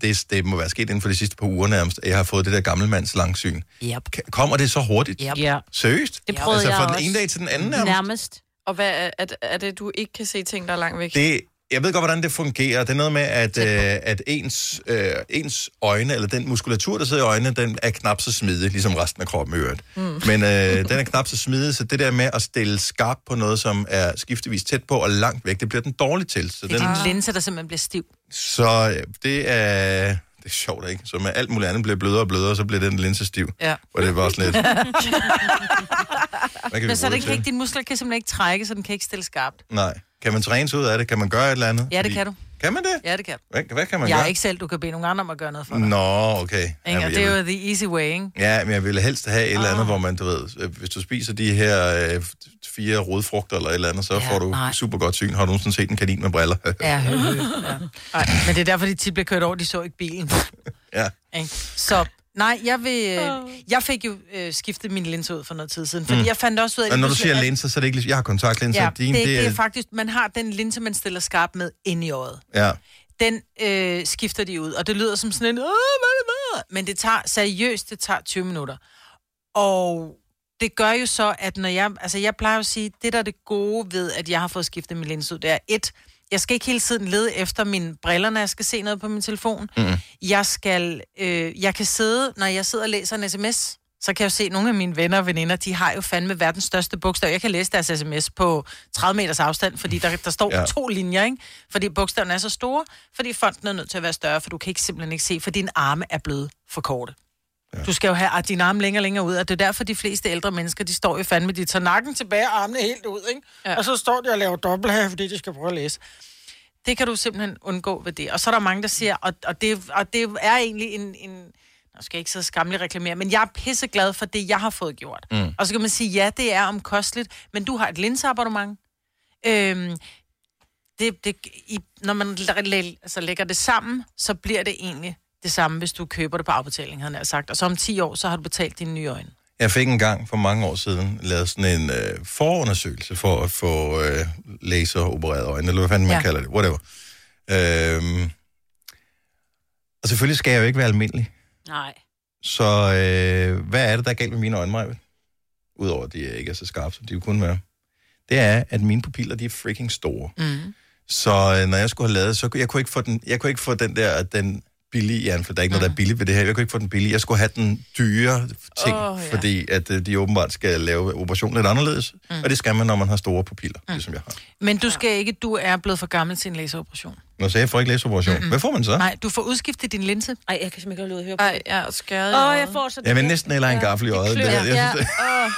det, det må være sket inden for de sidste par uger nærmest, at jeg har fået det der gammelmands langsyn. Yep. Kommer det så hurtigt? Yep. Ja, Seriøst? det prøvede altså jeg fra også. den ene dag til den anden nærmest? Nærmest. Og hvad er, er, er det, du ikke kan se ting, der er langt væk? Det, jeg ved godt, hvordan det fungerer. Det er noget med, at, øh, at ens, øh, ens øjne, eller den muskulatur, der sidder i øjnene, den er knap så smidig, ligesom resten af kroppen i øvrigt. Mm. Men øh, *laughs* den er knap så smidig, så det der med at stille skarpt på noget, som er skiftevis tæt på og langt væk, det bliver den dårlig til. Så, Det er den, din linse, der simpelthen bliver stiv. så øh, det er... Det er sjovt, ikke? Så med alt muligt andet bliver blødere og blødere, så bliver den linse stiv. Ja. Og det var også lidt... *laughs* Men så det kan ikke, til? din muskler kan simpelthen ikke trække, så den kan ikke stille skarpt. Nej. Kan man træne sig ud af det? Kan man gøre et eller andet? Ja, det kan du. Kan man det? Ja, det kan. Hvad, hvad kan man Jeg gøre? er ikke selv, du kan bede nogen andre om at gøre noget for dig. Nå, okay. Ikke? Jamen, Og det er jo the easy way, ikke? Ja, men jeg ville helst have et eller andet, Ah. hvor man, du ved, øh, hvis du spiser de her øh, fire rodfrugter eller et eller andet, så Ja, får du nej. super godt syn. Har du nogensinde set en kanin med briller? Ja, hø, hø. ja. *laughs* Ej, men det er derfor, de tit bliver kørt over, de så ikke bilen. ja. Ikke? Så nej, jeg, vil, øh, jeg fik jo øh, skiftet min linse ud for noget tid siden, fordi Mm. jeg fandt også ud af... Og når du siger at- linser, så er det ikke ligesom, jeg har kontaktlinser. Ja, Din, det, det er faktisk, man har den linse, man stiller skarp med ind i øjet. Ja. Den øh, skifter de ud, og det lyder som sådan en, Åh, er det men det tager seriøst, det tager 20 minutter. Og det gør jo så, at når jeg, altså jeg plejer jo at sige, det der er det gode ved, at jeg har fået skiftet min linse ud, det er et, jeg skal ikke hele tiden lede efter mine briller, når jeg skal se noget på min telefon. Mm. Jeg skal, øh, jeg kan sidde, når jeg sidder og læser en sms, så kan jeg jo se, at nogle af mine venner og veninder, de har jo fandme verdens største bogstav. Jeg kan læse deres sms på 30 meters afstand, fordi der, der står *laughs* Ja. to linjer, ikke? Fordi bogstaverne er så store, fordi fonten er nødt til at være større, for du kan ikke simpelthen ikke se, for dine arme er blevet for korte. Ja. Du skal jo have dine arme længere og længere ud, og det er derfor, de fleste ældre mennesker, de står jo fandme, de tager nakken tilbage og armene helt ud, ikke? Ja. Og så står de og laver dobbelt her, fordi de skal prøve at læse. Det kan du simpelthen undgå ved det. Og så er der mange, der siger, og, og, det, og det er egentlig en, en nu skal jeg ikke så skamligt reklamere, men jeg er pisseglad for det, jeg har fået gjort. Mm. Og så kan man sige, ja, det er omkosteligt, men du har et linseabonnement. Øhm, det, det, i, når man læ- læ- altså, lægger det sammen, så bliver det egentlig det samme, hvis du køber det på afbetaling, havde jeg nær sagt. Og så om 10 år, så har du betalt dine nye øjne. Jeg fik en gang for mange år siden lavet sådan en øh, forundersøgelse for at få øh, laseropereret øjne, eller hvad fanden man Ja. kalder det, whatever. Øhm, og selvfølgelig skal jeg jo ikke være almindelig. Nej. Så øh, hvad er det, der er galt med mine øjne, Maja? Udover at de ikke er så skarpe, som de jo kunne være. Det er, at mine pupiller, de er freaking store. Mm. Så øh, når jeg skulle have lavet, så jeg kunne ikke få den, jeg kunne ikke få den der, den billige, ja, for der er ikke noget, der er billigt ved det her. Jeg kunne ikke få den billige. Jeg skulle have den dyre ting, oh, ja. ja. fordi at øh, de åbenbart skal lave operationen lidt anderledes. Mm. Og det skal man, når man har store pupiller, mm. ligesom jeg har. Men du skal ikke, du er blevet for gammel til en laseroperation. Nå, så jeg får ikke læseoperation. Mm-hmm. Hvad får man så? Nej, du får udskiftet din linse. Ej, jeg kan simpelthen ikke holde ud at høre på Ej, det. jeg er skæret. i Åh, jeg får så Jeg vil næsten hellere have en gaffel i øjet. Det, jeg, jeg synes,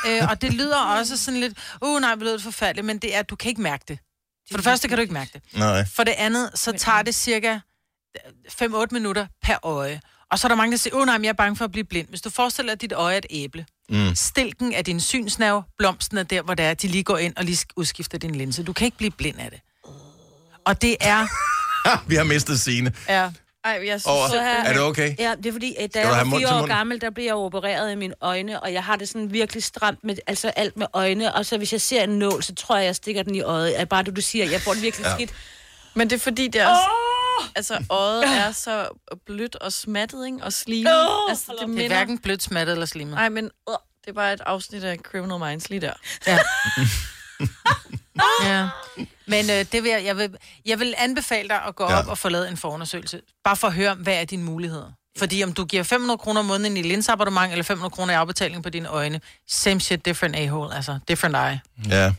det, øh, og det lyder også sådan lidt, uh nej, det lyder forfærdeligt, men det er, du kan ikke mærke det. For det første kan du ikke mærke det. nej. For det andet, så tager det cirka 5-8 minutter per øje. Og så er der mange, der siger, åh oh, nej, men jeg er bange for at blive blind. Hvis du forestiller dig, at dit øje er et æble. Mm. Stilken er din synsnerve, blomsten er der, hvor det er, de lige går ind og lige udskifter din linse. Du kan ikke blive blind af det. Og det er... *laughs* Vi har mistet Signe. Ja. Ej, jeg synes, Over. så her... Er det okay? Ja, det er fordi, at da du jeg var fire år gammel, der blev jeg opereret i mine øjne, og jeg har det sådan virkelig stramt med altså alt med øjne, og så hvis jeg ser en nål, så tror jeg, jeg stikker den i øjet. Er bare det, du siger, jeg får det virkelig Ja. skidt. Men det er fordi, det er også... *laughs* Altså, øjet er så blødt og smattet, ikke? Og slimet. Åh, altså, det op. Det er minder... hverken blødt, smattet eller slimet. Nej, men øh, det er bare et afsnit af Criminal Minds lige der. Ja. *laughs* ja. Men øh, det vil jeg, jeg, vil, jeg vil anbefale dig at gå Ja. op og få lavet en forundersøgelse. Bare for at høre, hvad er dine muligheder. Fordi om du giver 500 kroner om måneden i linseabonnement, eller 500 kroner i afbetaling på dine øjne, same shit, different a-hole, altså different eye. Ja.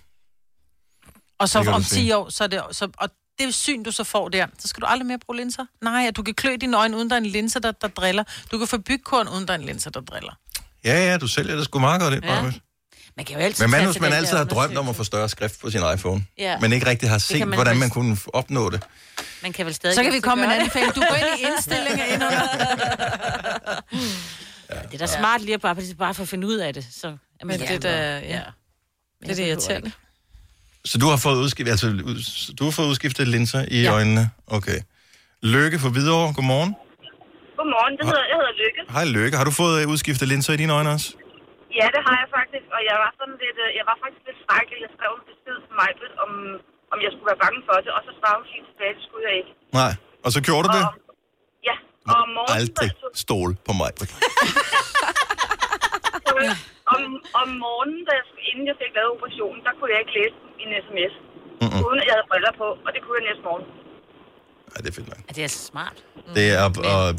Og så om du 10 sige. år, så er det, så, og det syn, du så får der, så skal du aldrig mere bruge linser. Nej, at du kan klø dine øjne, uden der er en linse, der, der driller. Du kan få bygkorn, uden der er en linse, der driller. Ja, ja, du sælger det sgu meget godt, det, Ja. ja. Man kan jo altid Men man, hvis man altid har drømt om at få større skrift på sin iPhone, Ja. men ikke rigtig har set, man hvordan man kunne opnå det. Man kan vel stadig Så kan vi komme med en anbefaling. Du går ind i indstillinger ind under. det. Det er da smart lige at bare, bare for at finde ud af det. Så, Men det der, ja. Det er det irriterende. Så du har fået udskiftet, altså, du har fået udskiftet linser i Ja. øjnene? Okay. Lykke for Hvidovre, godmorgen. Godmorgen, det hedder, jeg hedder Lykke. Hej Lykke, har du fået øh, udskiftet linser i dine øjne også? Ja, det har jeg faktisk, og jeg var sådan lidt, øh, jeg var faktisk lidt skrækkelig. Jeg skrev en besked til mig, om, om jeg skulle være bange for det, og så svarede hun helt tilbage, det skulle jeg ikke. Nej. Og så gjorde du det? Og, ja, og om morgenen, Aldrig så- stole på mig. *laughs* om, om morgenen, da jeg, skulle- inden jeg fik lavet operationen, der kunne jeg ikke læse en sms, Mm-mm. uden at jeg havde briller på, og det kunne jeg næste morgen. Ja, det er fedt nok. Ja, det er altså smart. Det er, og,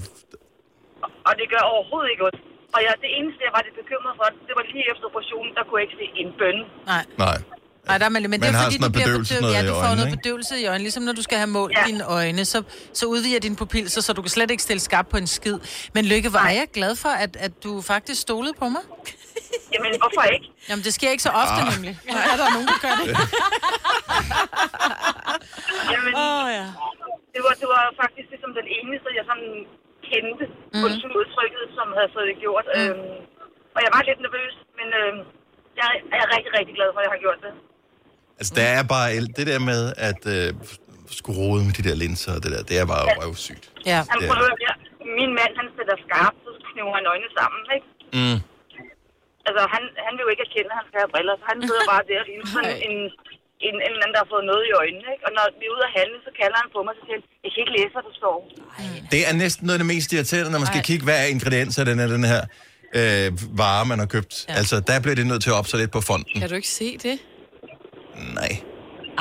Og det gør overhovedet ikke ondt. Og jeg, det eneste, jeg var lidt bekymret for, det var lige efter operationen, der kunne jeg ikke se en bøn. Nej. nej. Nej, der er, men, men Man det er fordi, du bliver bedøvelse, bedøvet. Ja, i du får øjnene, noget bedøvelse i øjnene. Ligesom når du skal have målt Ja. dine øjne, så, så udvider din pupil sig, så du kan slet ikke stille skarpt på en skid. Men Lykke, er jeg glad for, at, at du faktisk stolede på mig. Jamen, hvorfor ikke? Jamen, det sker ikke så ofte, Ah. nemlig. Nej, er der nogen, der gør det? *laughs* Jamen, Åh, ja. det, var, det var faktisk ligesom den eneste, jeg sådan kendte mm. udtrykket, som havde fået det gjort. Mm. Øhm, og jeg var lidt nervøs, men øhm, jeg er rigtig, rigtig glad for, at jeg har gjort det. Altså, der er bare det der med at øh, skulle rode med de der linser og det der, det er bare røvsygt. Ja. Han er prøver at Min mand, han sætter skarpt, så kniver han øjnene sammen, ikke? Mm. Altså, han, han vil jo ikke erkende, at han skal have briller, så han sidder bare der i sådan en, en, en anden, der har fået noget i øjnene, ikke? Og når vi er ude at handle, så kalder han på mig og siger, jeg kan ikke læse, hvad der står. Det er næsten noget af det mest irriterende, når man skal kigge, hvad er ingredienser den, er, den her øh, vare, man har købt. Ja. Altså, der bliver det nødt til at op sig lidt på fonden. Kan du ikke se det? Nej.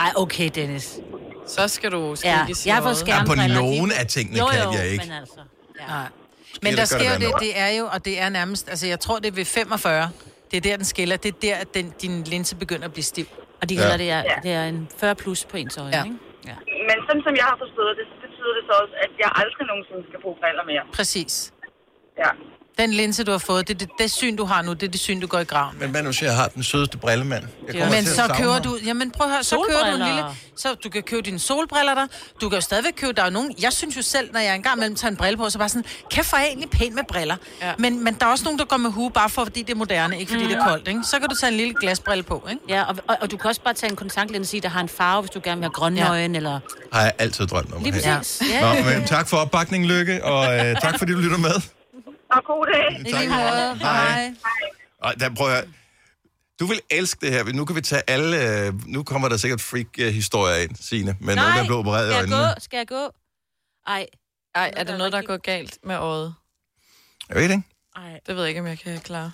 Ej, okay, Dennis. Så skal du skal Ja, jeg har fået noget. Ja, på skærmbriller. nogen af tingene jo, kan jo, jeg ikke. men altså... Ja. Nej. Men det der gør sker jo det det, det er jo, og det er nærmest, altså jeg tror, det er ved 45. Det er der, den skiller. Det er der, at den, din linse begynder at blive stiv. Og de Ja. kalder det, er, det er en 40 plus på ens øjne, Ja. ikke? Ja. Men sådan som jeg har forstået det, så betyder det så også, at jeg aldrig nogensinde skal bruge briller mere. Præcis. Ja. Den linse, du har fået, det er det, det syn, du har nu, det er det syn, du går i graven. Men hvad nu siger, jeg har den sødeste brillemand. Jeg kommer Men til at så ham. du, jamen prøv at høre, så køber du en lille, så du kan købe dine solbriller der, du kan jo stadigvæk købe, der er nogen, jeg synes jo selv, når jeg engang mellem tager en brille på, så bare sådan, kæft hvor er jeg egentlig pæn med briller. Ja. Men, men der er også nogen, der går med hue, bare for, fordi det er moderne, ikke fordi det er koldt, ikke? Så kan du tage en lille glasbrille på, ikke? Ja, og, og, og, du kan også bare tage en kontaktlinse i, der har en farve, hvis du gerne vil have grønne Ja. ja. øjne, eller... Har jeg altid drømt om at Lige have. præcis. Ja. Nå, men tak for opbakningen, Lykke, og øh, tak fordi du lytter med. Og god dag. Lige måde. Hej. Og der, prøv at høre. Du vil elske det her. Nu kan vi tage alle... øh, Nu kommer der sikkert freak-historier ind, Signe, med nogen, der blev opereret i skal jeg øjnene. gå? Skal jeg gå? Ej. Ej, er der noget, der er gået galt med øjet? Jeg ved det ikke. Ej. Det ved jeg ikke, om jeg kan klare.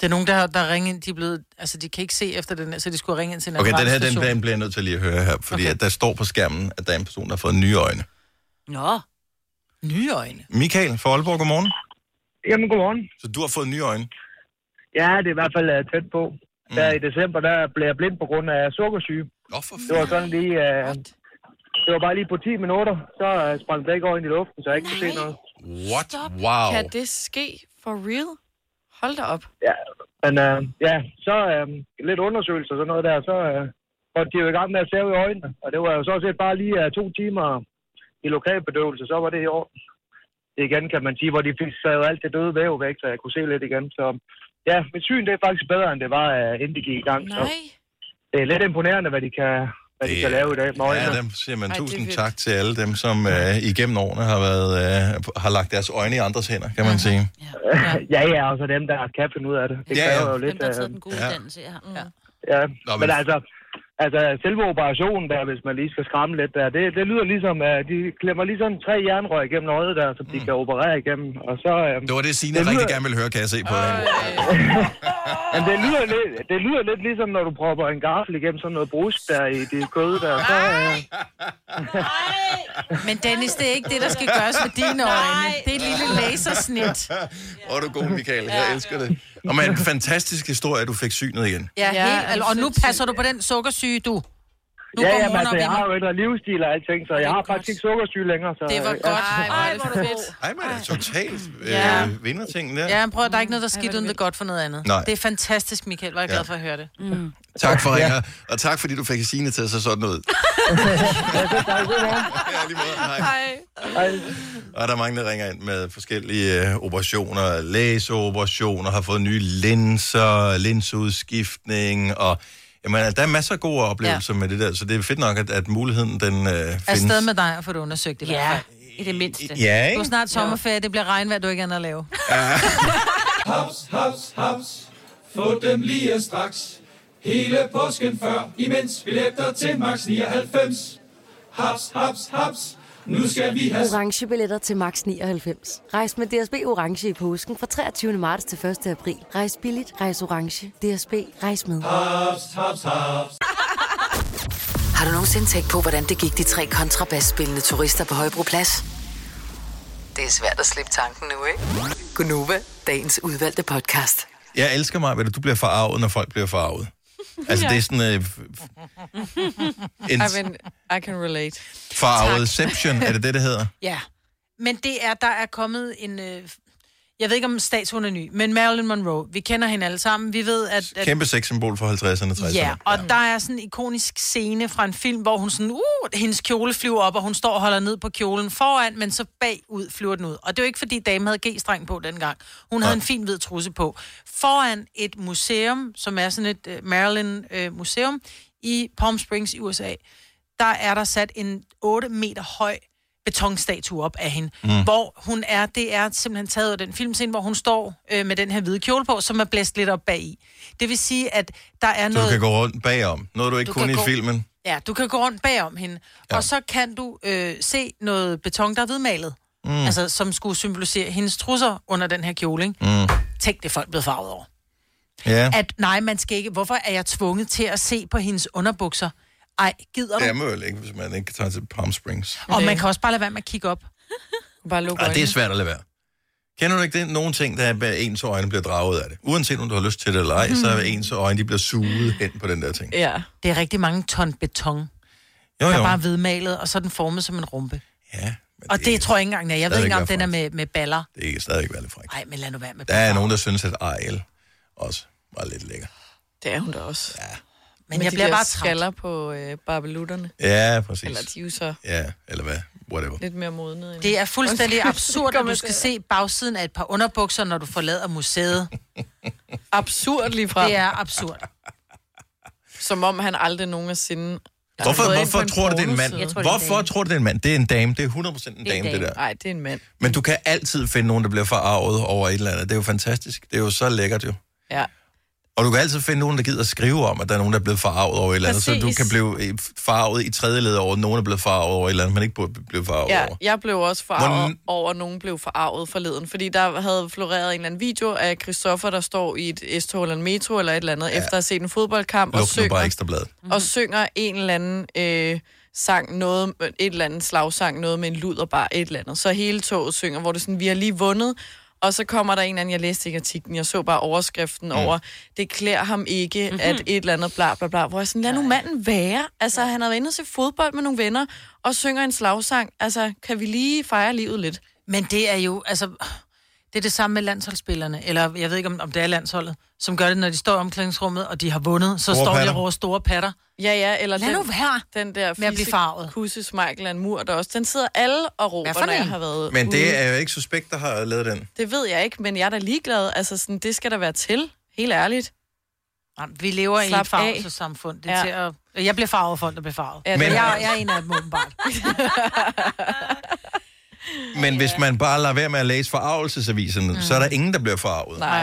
Det er nogen, der, der ringer ind, de er blevet, altså de kan ikke se efter den, så de skulle ringe ind til en Okay, den her den, den bliver jeg nødt til lige at høre her, fordi okay. at der står på skærmen, at der er en person, der har fået nye øjne. Nå. Nye øjne. Michael fra Aalborg, godmorgen. Jamen, godmorgen. Så du har fået nye øjne? Ja, det er i hvert fald uh, tæt på. Mm. Der i december, der blev jeg blind på grund af sukkersyge. Nå, for det var sådan lige... Uh, det var bare lige på 10 minutter, så uh, sprang begge øjne i luften, så jeg ikke kunne se noget. What? Wow. Kan det ske for real? Hold da op. Ja, men uh, ja, så uh, lidt undersøgelse og sådan noget der, så uh, var de jo i gang med at sæve i øjnene. Og det var jo så set bare lige uh, to timer i lokalbedøvelse, så var det i orden. Det igen, kan man sige, hvor de fik savet alt det døde væv væk, så jeg kunne se lidt igen. Så ja, mit syn det er faktisk bedre, end det var, uh, inden de gik i gang. Så Nej. det er lidt imponerende, hvad de kan, hvad de kan lave i dag med. Ja, dem siger man Ej, det tusind tak til alle dem, som øh, igennem årene har, været, øh, har lagt deres øjne i andres hænder, kan man sige. *laughs* ja, ja, og så dem, der kan finde ud af det. Det Ja, kræver ja. jo lidt... Dem, der har taget øh, den gode Ja. uddannelse, ja. ja. Ja, Nå, men, men altså, altså, selve operationen der, hvis man lige skal skræmme lidt der, det, det lyder ligesom, at de klemmer lige sådan tre jernrør igennem øjet der, som de kan operere igennem, og så... Øh, Det var det, Signe det lyder- rigtig gerne ville høre, kan jeg se på hende. *laughs* Men det lyder, lidt, det lyder lidt ligesom, når du propper en gaffel igennem sådan noget brusk der i det kød der, så... Øh, Men Dennis, det er ikke det, der skal gøres med dine øjne. Det er et lille lasersnit. Hvor er du god, Michael. Jeg elsker det. Og med en fantastisk historie, at du fik synet igen. Ja, Ja, helt, og nu passer du på den sukkersyge, du. Nu ja, jamen, altså, jeg har jo ændret livsstil og alting, så jeg har faktisk ikke sukkersyge længere. Så, Det var godt. Ej, hvor er det fedt. Ej, men det er totalt Ja. øh, vinderting der. Ja, prøv der er ikke noget, der er skidt uden det godt for noget andet. Nej. Det er fantastisk, Michael. Var jeg glad for at høre det. Mm. Tak for ringer, og tak fordi du fik Signe til at se sådan ud. *laughs* Ja, lige måde. Hej. Hej. Og der er mange, der ringer ind med forskellige øh, operationer, laseroperationer, har fået nye linser, linseudskiftning, og jamen, altså, der er masser af gode oplevelser ja. med det der, så det er fedt nok, at, at muligheden den øh, findes. Afsted med dig og få det undersøgt i hvert Ja, fald. i det mindste. Ja, Du ikke? er snart sommerferie, det bliver regnvejr, du ikke andet at lave. *laughs* Haps, haps, haps. Få dem lige straks. Hele påsken før, imens billetter til max 99. Haps, haps, haps. Nu skal vi have... Orange billetter til max 99. Rejs med DSB Orange i påsken fra 23. marts til 1. april. Rejs billigt, rejs orange. DSB, rejs med. Haps, haps, haps. Har du nogensinde tænkt på, hvordan det gik de tre kontrabasspillende turister på Højbroplads? Det er svært at slippe tanken nu, ikke? Gunova, dagens udvalgte podcast. Jeg elsker mig, at du bliver forarvet, når folk bliver forarvet. *laughs* Altså, det er sådan øh, en I, mean, I can relate. forarvedception, er det det, det hedder? Ja. Men det er, der er kommet en... Øh, jeg ved ikke, om statuen er ny, men Marilyn Monroe. Vi kender hende alle sammen. Vi ved, at... at Kæmpe sexsymbol for 50'erne, 60'erne. Ja, og ja. der er sådan en ikonisk scene fra en film, hvor hun sådan, uh, hendes kjole flyver op, og hun står og holder ned på kjolen foran, men så bagud flyver den ud. Og det er jo ikke, fordi damen havde G-streng på dengang. Hun havde en fin hvid trusse på. Foran et museum, som er sådan et uh, Marilyn-museum i Palm Springs i USA, der er der sat en 8 meter høj betonstatue op af hende, mm. hvor hun er, det er simpelthen taget af den filmscene, hvor hun står øh, med den her hvide kjole på, som er blæst lidt op bag i. Det vil sige, at der er Så noget... du kan gå rundt bagom. Noget, du ikke Du kunne i gå- filmen. Ja, du kan gå rundt bagom hende, ja. og så kan du øh, se noget beton, der er hvidmalet. Mm. Altså, som skulle symbolisere hendes trusser under den her kjole, ikke? Mm. Tænk, det folk blevet farvet over. Ja, At nej, man skal ikke... Hvorfor er jeg tvunget til at se på hendes underbukser? Ej, gider du? det er man ikke, hvis man ikke tager til Palm Springs. Og man kan også bare lade være med at kigge op. *laughs* Bare lukke Ej, det er svært at lade være. Kender du ikke det? Nogle ting, der er bag ens øjne bliver draget af det. Uanset om du har lyst til det eller ej, så er ens øjne, de bliver suget hen på den der ting. Ja. Det er rigtig mange ton beton, Jo, der er jo. bare hvidmalet, og så er den formet som en rumpe. Ja, Og det, tror jeg ikke engang, er. Jeg ved stadigvæk ikke engang, om den er med, med baller. det er stadig være lidt frækt. Nej, men lad nu være med Der er nogen, der synes, at Ejl også var lidt lækker. Det er hun da også. Ja. Men Med jeg de bliver der bare skaller på øh, barbelutterne. Ja, præcis. Eller er så Ja, eller hvad? Whatever. lidt mere modne. End... Det er fuldstændig absurd, *laughs* det at du skal se bagsiden af et par underbukser, når du forlader museet. Absurd lige fra. Det er absurd. Som om han aldrig nogensinde Hvorfor, hvorfor en tror du, det er en mand? tror, det en Hvorfor dame. tror du, det er en mand? Det er en dame. Det er 100% en dame, det der. Nej, det er en mand. Men du kan altid finde nogen, der bliver forarvet over et eller andet. Det er jo fantastisk. Det er jo så lækkert jo. Ja. Og du kan altid finde nogen, der gider skrive om, at der er nogen, der er blevet forarvet over et eller andet. Så du Præcis. kan blive øh, forarvet i tredje led over, at nogen er blevet forarvet over et eller andet, man ikke burde blive forarvet Ja, over. jeg blev også forarvet Hvordan- over, at nogen blev forarvet forleden, fordi der havde floreret en eller anden video af Christoffer, der står i et S-tog eller en metro eller et eller andet, ja. efter at have set en fodboldkamp og Luk nu synger, bare ekstra bladet. og synger en eller anden øh, sang, noget, et eller andet slagsang, noget med en lud og bare et eller andet. Så hele toget synger, hvor det sådan, vi har lige vundet, og så kommer der en eller anden, jeg læste ikke artiklen, jeg så bare overskriften mm. over, det klæder ham ikke, mm-hmm. at et eller andet bla bla bla, hvor jeg sådan, lad nu manden være. Altså, han har været inde og se fodbold med nogle venner, og synger en slagsang. Altså, kan vi lige fejre livet lidt? Men det er jo, altså, det er det samme med landsholdsspillerne, eller jeg ved ikke, om, om det er landsholdet, som gør det, når de står i omklædningsrummet, og de har vundet, så Store står patter. de over store patter. Ja, ja, eller Lad den, nu være den der med at blive farvet. Kusses Michael en mur, der også, den sidder alle og råber, når jeg har været Men ude. det er jo ikke suspekt, der har lavet den. Det ved jeg ikke, men jeg er da ligeglad. Altså, sådan, det skal der være til. Helt ærligt. Jamen, vi lever i Slap et farvelsesamfund. Det er Ja. til at... Jeg bliver farvet folk, der bliver farvet. Ja, Men... jeg, jeg er en af dem åbenbart. *laughs* Men hvis man bare lader være med at læse forarvelsesaviserne, mm. så er der ingen, der bliver forarvet. Nej,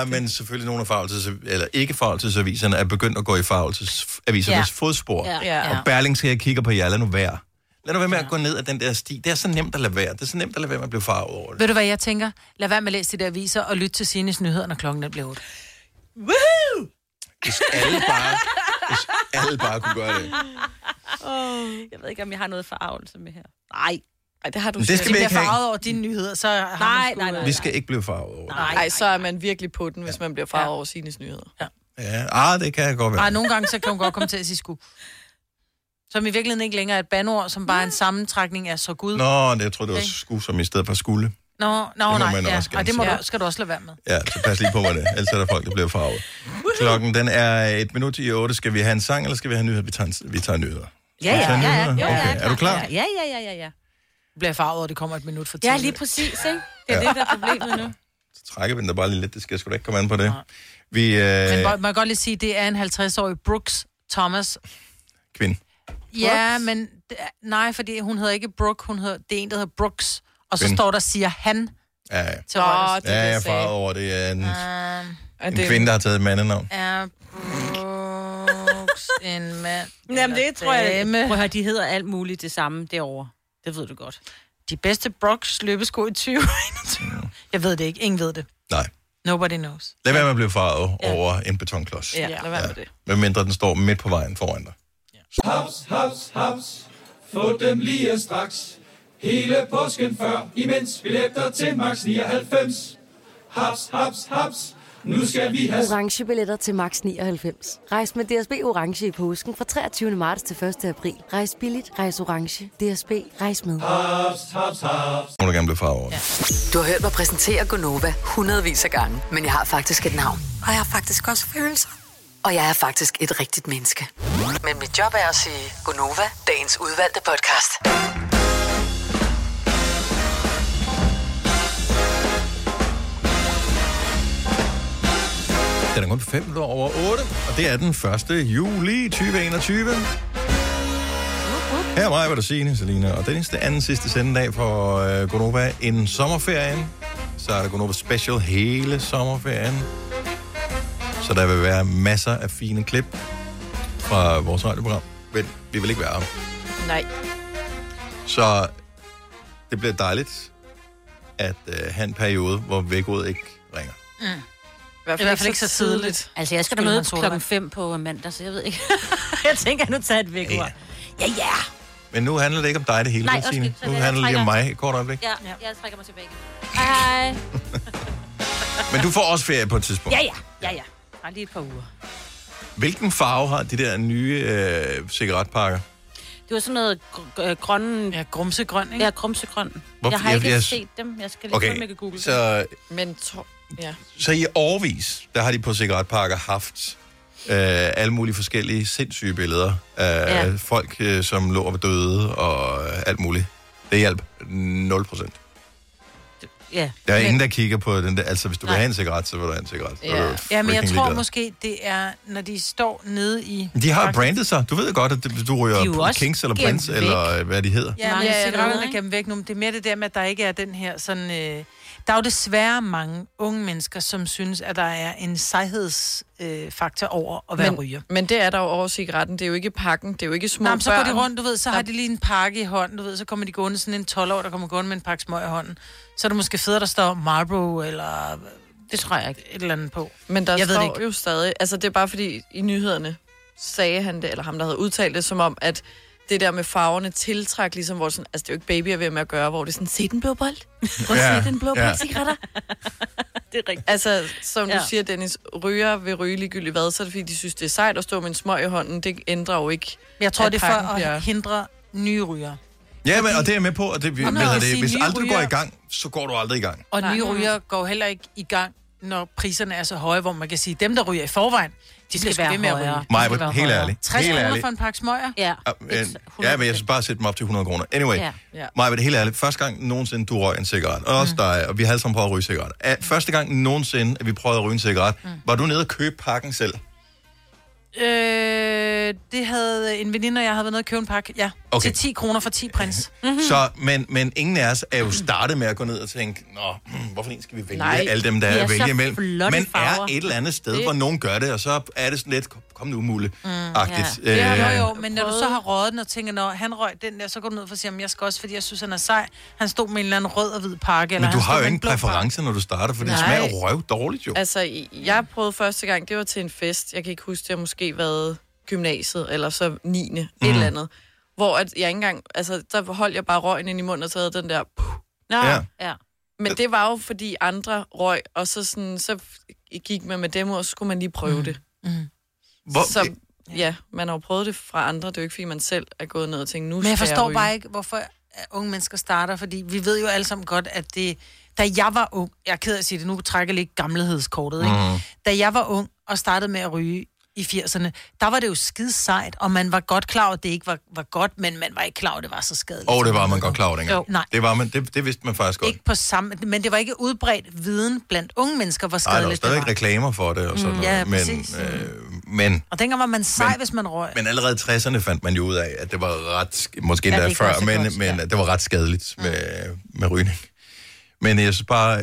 ah, men selvfølgelig nogle af farvelses, eller ikke farvelsesaviserne er begyndt at gå i farvelsesavisernes Ja. ja. fodspor. Ja. Ja. Og Berlingske, jeg kigger på jer, lad nu være. Lad nu være med at gå ned ad den der sti. Det er så nemt at lade være. Det er så nemt at lade være med at blive farvet over det. Ved du, hvad jeg tænker? Lad være med at læse de der aviser og lytte til Sines nyheder, når klokken er blevet 8. Woohoo! Hvis alle bare, hvis alle bare kunne gøre det. Oh. Jeg ved ikke, om jeg har noget forarvelse med her. Nej. Ej, det har du Men det skal vi ikke have. farvet over dine nyheder, så har Nej, man sgu, nej, nej. Vi skal ikke blive farvet over. Nej, nej, så er man virkelig på den, hvis man bliver farvet over sine nyheder. Ja. Ja, ah, det kan jeg godt være. Ej, nogle gange så kan hun godt komme til at sige sku. Som i virkeligheden ikke længere er et bandord, som bare er en sammentrækning af så Gud. Nå, det, jeg tror, det var sku, som i stedet for skulle. Nå, nå må nej, ja. Og det må du, skal du også lade være med. Ja, så pas lige på, hvad det er. Ellers er der folk, der bliver farvet. Klokken, den er et minut i otte. Skal vi have en sang, eller skal vi have nyheder? Vi tager, en- vi tager nyheder. Ja, ja, ja, ja. ja, Okay. Er du klar? Ja, ja, ja, ja, ja. Bliver farvet, og det kommer et minut for tidligt. Ja, lige præcis, ikke? Det er Ja. det, der er problemet nu. *laughs* Så trækker vi den da bare lige lidt. Det skal sgu da ikke komme an på det. Vi øh, Men må, må jeg godt lige sige, det er en 50-årig Brooks Thomas. kvinde. Ja, men det er- nej, fordi hun hedder ikke Brooke, hun hedder, det er en, der hedder Brooks. Og så Kvinde. står der, siger han Ja, ja. til højre. ja, jeg er farvet over, det er en, Um, en kvinde, der har taget et mandenavn. er Brooks en mand? Jamen, det tror jeg. Prøv at høre, de hedder alt muligt det samme derovre. Det ved du godt. De bedste Brooks løbesko i 2021. Jeg ved det ikke. Ingen ved det. Nej. Nobody knows. Lad være med at blive farvet ja. over en betonklods. Ja, lad være med det. Medmindre den står midt på vejen foran dig. Haps, haps, haps. Få dem lige straks. Hele påsken før, imens billetter til max 99. Haps, haps, haps. Nu skal vi have... Orange billetter til max 99. Rejs med DSB Orange i påsken fra 23. marts til 1. april. Rejs billigt, rejs orange. DSB, rejs med. Haps, haps, haps. Må du gerne blive det. Du har hørt mig præsentere Gonova hundredvis af gange, men jeg har faktisk et navn. Og jeg har faktisk også følelser. Og jeg er faktisk et rigtigt menneske. Men mit job er at sige Gonova, dagens udvalgte podcast. Den er kun 5 minutter over 8, og det er den 1. juli 2021. Her er mig, hvad du siger, Selina, og den er anden sidste sendedag for øh, Gonova inden sommerferien. Så er der Gonova Special hele sommerferien. Så der vil være masser af fine klip fra vores radioprogram. Men vi vil ikke være her. Nej. Så det bliver dejligt at øh, have en periode, hvor vækkeordet ikke ringer. Mm. I hvert I hvert fald ikke så tidligt. Altså, jeg skal da møde klokken 5 på mandag, så jeg ved ikke. *laughs* jeg tænker, at nu tager et væk ja. ja, ja. Men nu handler det ikke om dig det hele, Nej, vel, Signe. undskyld, så Nu det- jeg handler det lige om mig et kort øjeblik. Ja, jeg trækker mig tilbage. Hej, hej. *laughs* Men du får også ferie på et tidspunkt. Ja, ja, ja, ja. Bare lige et par uger. Hvilken farve har de der nye øh, cigaretpakker? Det var sådan noget gr- øh, grøn... Ja, grumsegrøn, ikke? Ja, grumsegrøn. Hvor- Jeg har jeg- ikke jeg- set dem. Jeg skal lige Okay, okay. med Google. så, Men to... ja. så i årvis, der har de på cigaretpakker haft øh, alle mulige forskellige sindssyge billeder af Ja. folk, øh, som lå og var døde og øh, alt muligt. Det hjalp 0 procent. Ja. Der er ingen, der kigger på den der. Altså, hvis du vil Nej. have en cigaret, så vil du have en cigaret. Er Ja, ja men jeg tror ligeglad. måske, det er, når de står nede i... De har brandet sig. Du ved godt, at du er ryger Kings eller Prince, væk. eller øh, hvad de hedder. Ja, men Mange ja, cigaretterne er ikke? gemt væk nu. men Det er mere det der med, at der ikke er den her sådan... Øh, der er jo desværre mange unge mennesker, som synes, at der er en sejhedsfaktor øh, over at være men, ryger. Men det er der jo over cigaretten. Det er jo ikke pakken. Det er jo ikke små Nå, men så går de rundt, du ved, så har de lige en pakke i hånden, du ved, så kommer de gående sådan en 12 år, der kommer gående med en pakke smøg i hånden. Så er det måske federe, der står Marlboro eller... Det tror jeg ikke. Et eller andet på. Men der Jeg står ikke. jo stadig... Altså, det er bare fordi i nyhederne sagde han det, eller ham, der havde udtalt det, som om, at det der med farverne tiltræk, ligesom hvor sådan, altså det er jo ikke babyer ved med at gøre, hvor det er sådan, se den blå bold. Prøv at Ja, se den blå bold, cigaretter. *laughs* det er rigtigt. Altså, som ja. Ja. du siger, Dennis, ryger vil ryge ligegyldigt hvad, så er det fordi, de synes, det er sejt at stå med en smøg i hånden. Det ændrer jo ikke, Men jeg tror, at det er for pakken at bliver- hindre nye ryger. Ja, men, og det er jeg med på, og det, Og jeg det, hvis aldrig du går i ryger- gang, så går du aldrig i gang. Og nye ryger går heller ikke i gang, når priserne er så høje, hvor man kan sige, dem, der ryger i forvejen, de skal, skal være højere. Maja, helt højere. ærligt. 60 Helt kroner ærligt. for en pakke smøger? Ja. Ja, men, ja, men jeg skal bare sætte dem op til 100 kroner. Anyway, Ja. ja. Maja, det helt ærligt. Første gang nogensinde, du røg en cigaret, og også dig, og vi har alle sammen prøvet at ryge cigaret. Første gang nogensinde, at vi prøvede at ryge en cigaret, var du nede og købe pakken selv? Øh, det havde en veninde, og jeg havde været nede og købe en pakke. Ja, Okay. til 10 kroner for 10 prins. Mm-hmm. Så, men, men ingen af os er jo startet med at gå ned og tænke, Nå, hmm, hvorfor en skal vi vælge Nej, alle dem, der de er er at vælge imellem? Men farver. er et eller andet sted, Det- hvor nogen gør det, og så er det sådan lidt, kom nu muligt, mm, agtigt. Ja, ja, Øh, jo, jo, men når du så har røget den og tænker, når han røg den der, så går du ned og siger, at jeg skal også, fordi jeg synes, han er sej. Han stod med en eller anden rød og hvid pakke. eller men du han har jo ingen præference, når du starter, for det smager jo røv dårligt jo. Altså, jeg prøvede første gang, det var til en fest. Jeg kan ikke huske, det har måske været gymnasiet, eller så 9. Mm. et Mhm. eller andet. Hvor at jeg ikke engang, altså, der holdt jeg bare røgen ind i munden og taget den der... Puh. Nå, Ja. ja. Men det var jo, fordi andre røg, og så, sådan, så gik man med dem, og så skulle man lige prøve det. Hvor, Så ja, man har jo prøvet det fra andre. Det er jo ikke, fordi man selv er gået ned og tænkt, nu Men jeg forstår ryge. bare ikke, hvorfor unge mennesker starter, fordi vi ved jo alle sammen godt, at det... Da jeg var ung, jeg er ked af at sige det, nu trækker jeg lidt gammelhedskortet, ikke? Mhm. Da jeg var ung og startede med at ryge i 80'erne, der var det jo skide sejt, og man var godt klar over, at det ikke var, var godt, men man var ikke klar over, at det var så skadeligt. Og det var man godt klar over dengang. Jo. Nej. Det, var man, det, det vidste man faktisk godt. Ikke på samme, men det var ikke udbredt viden blandt unge mennesker, hvor der var skadeligt det stadigvæk var. reklamer for det og sådan Mm, noget. ja, men, øh, men, Og dengang var man sej, Men- hvis man røg. men allerede i 60'erne fandt man jo ud af, at det var ret, sk- måske Ja, endda ikke før, men, godt, men ja. det var ret skadeligt med, med rygning. Men jeg synes bare,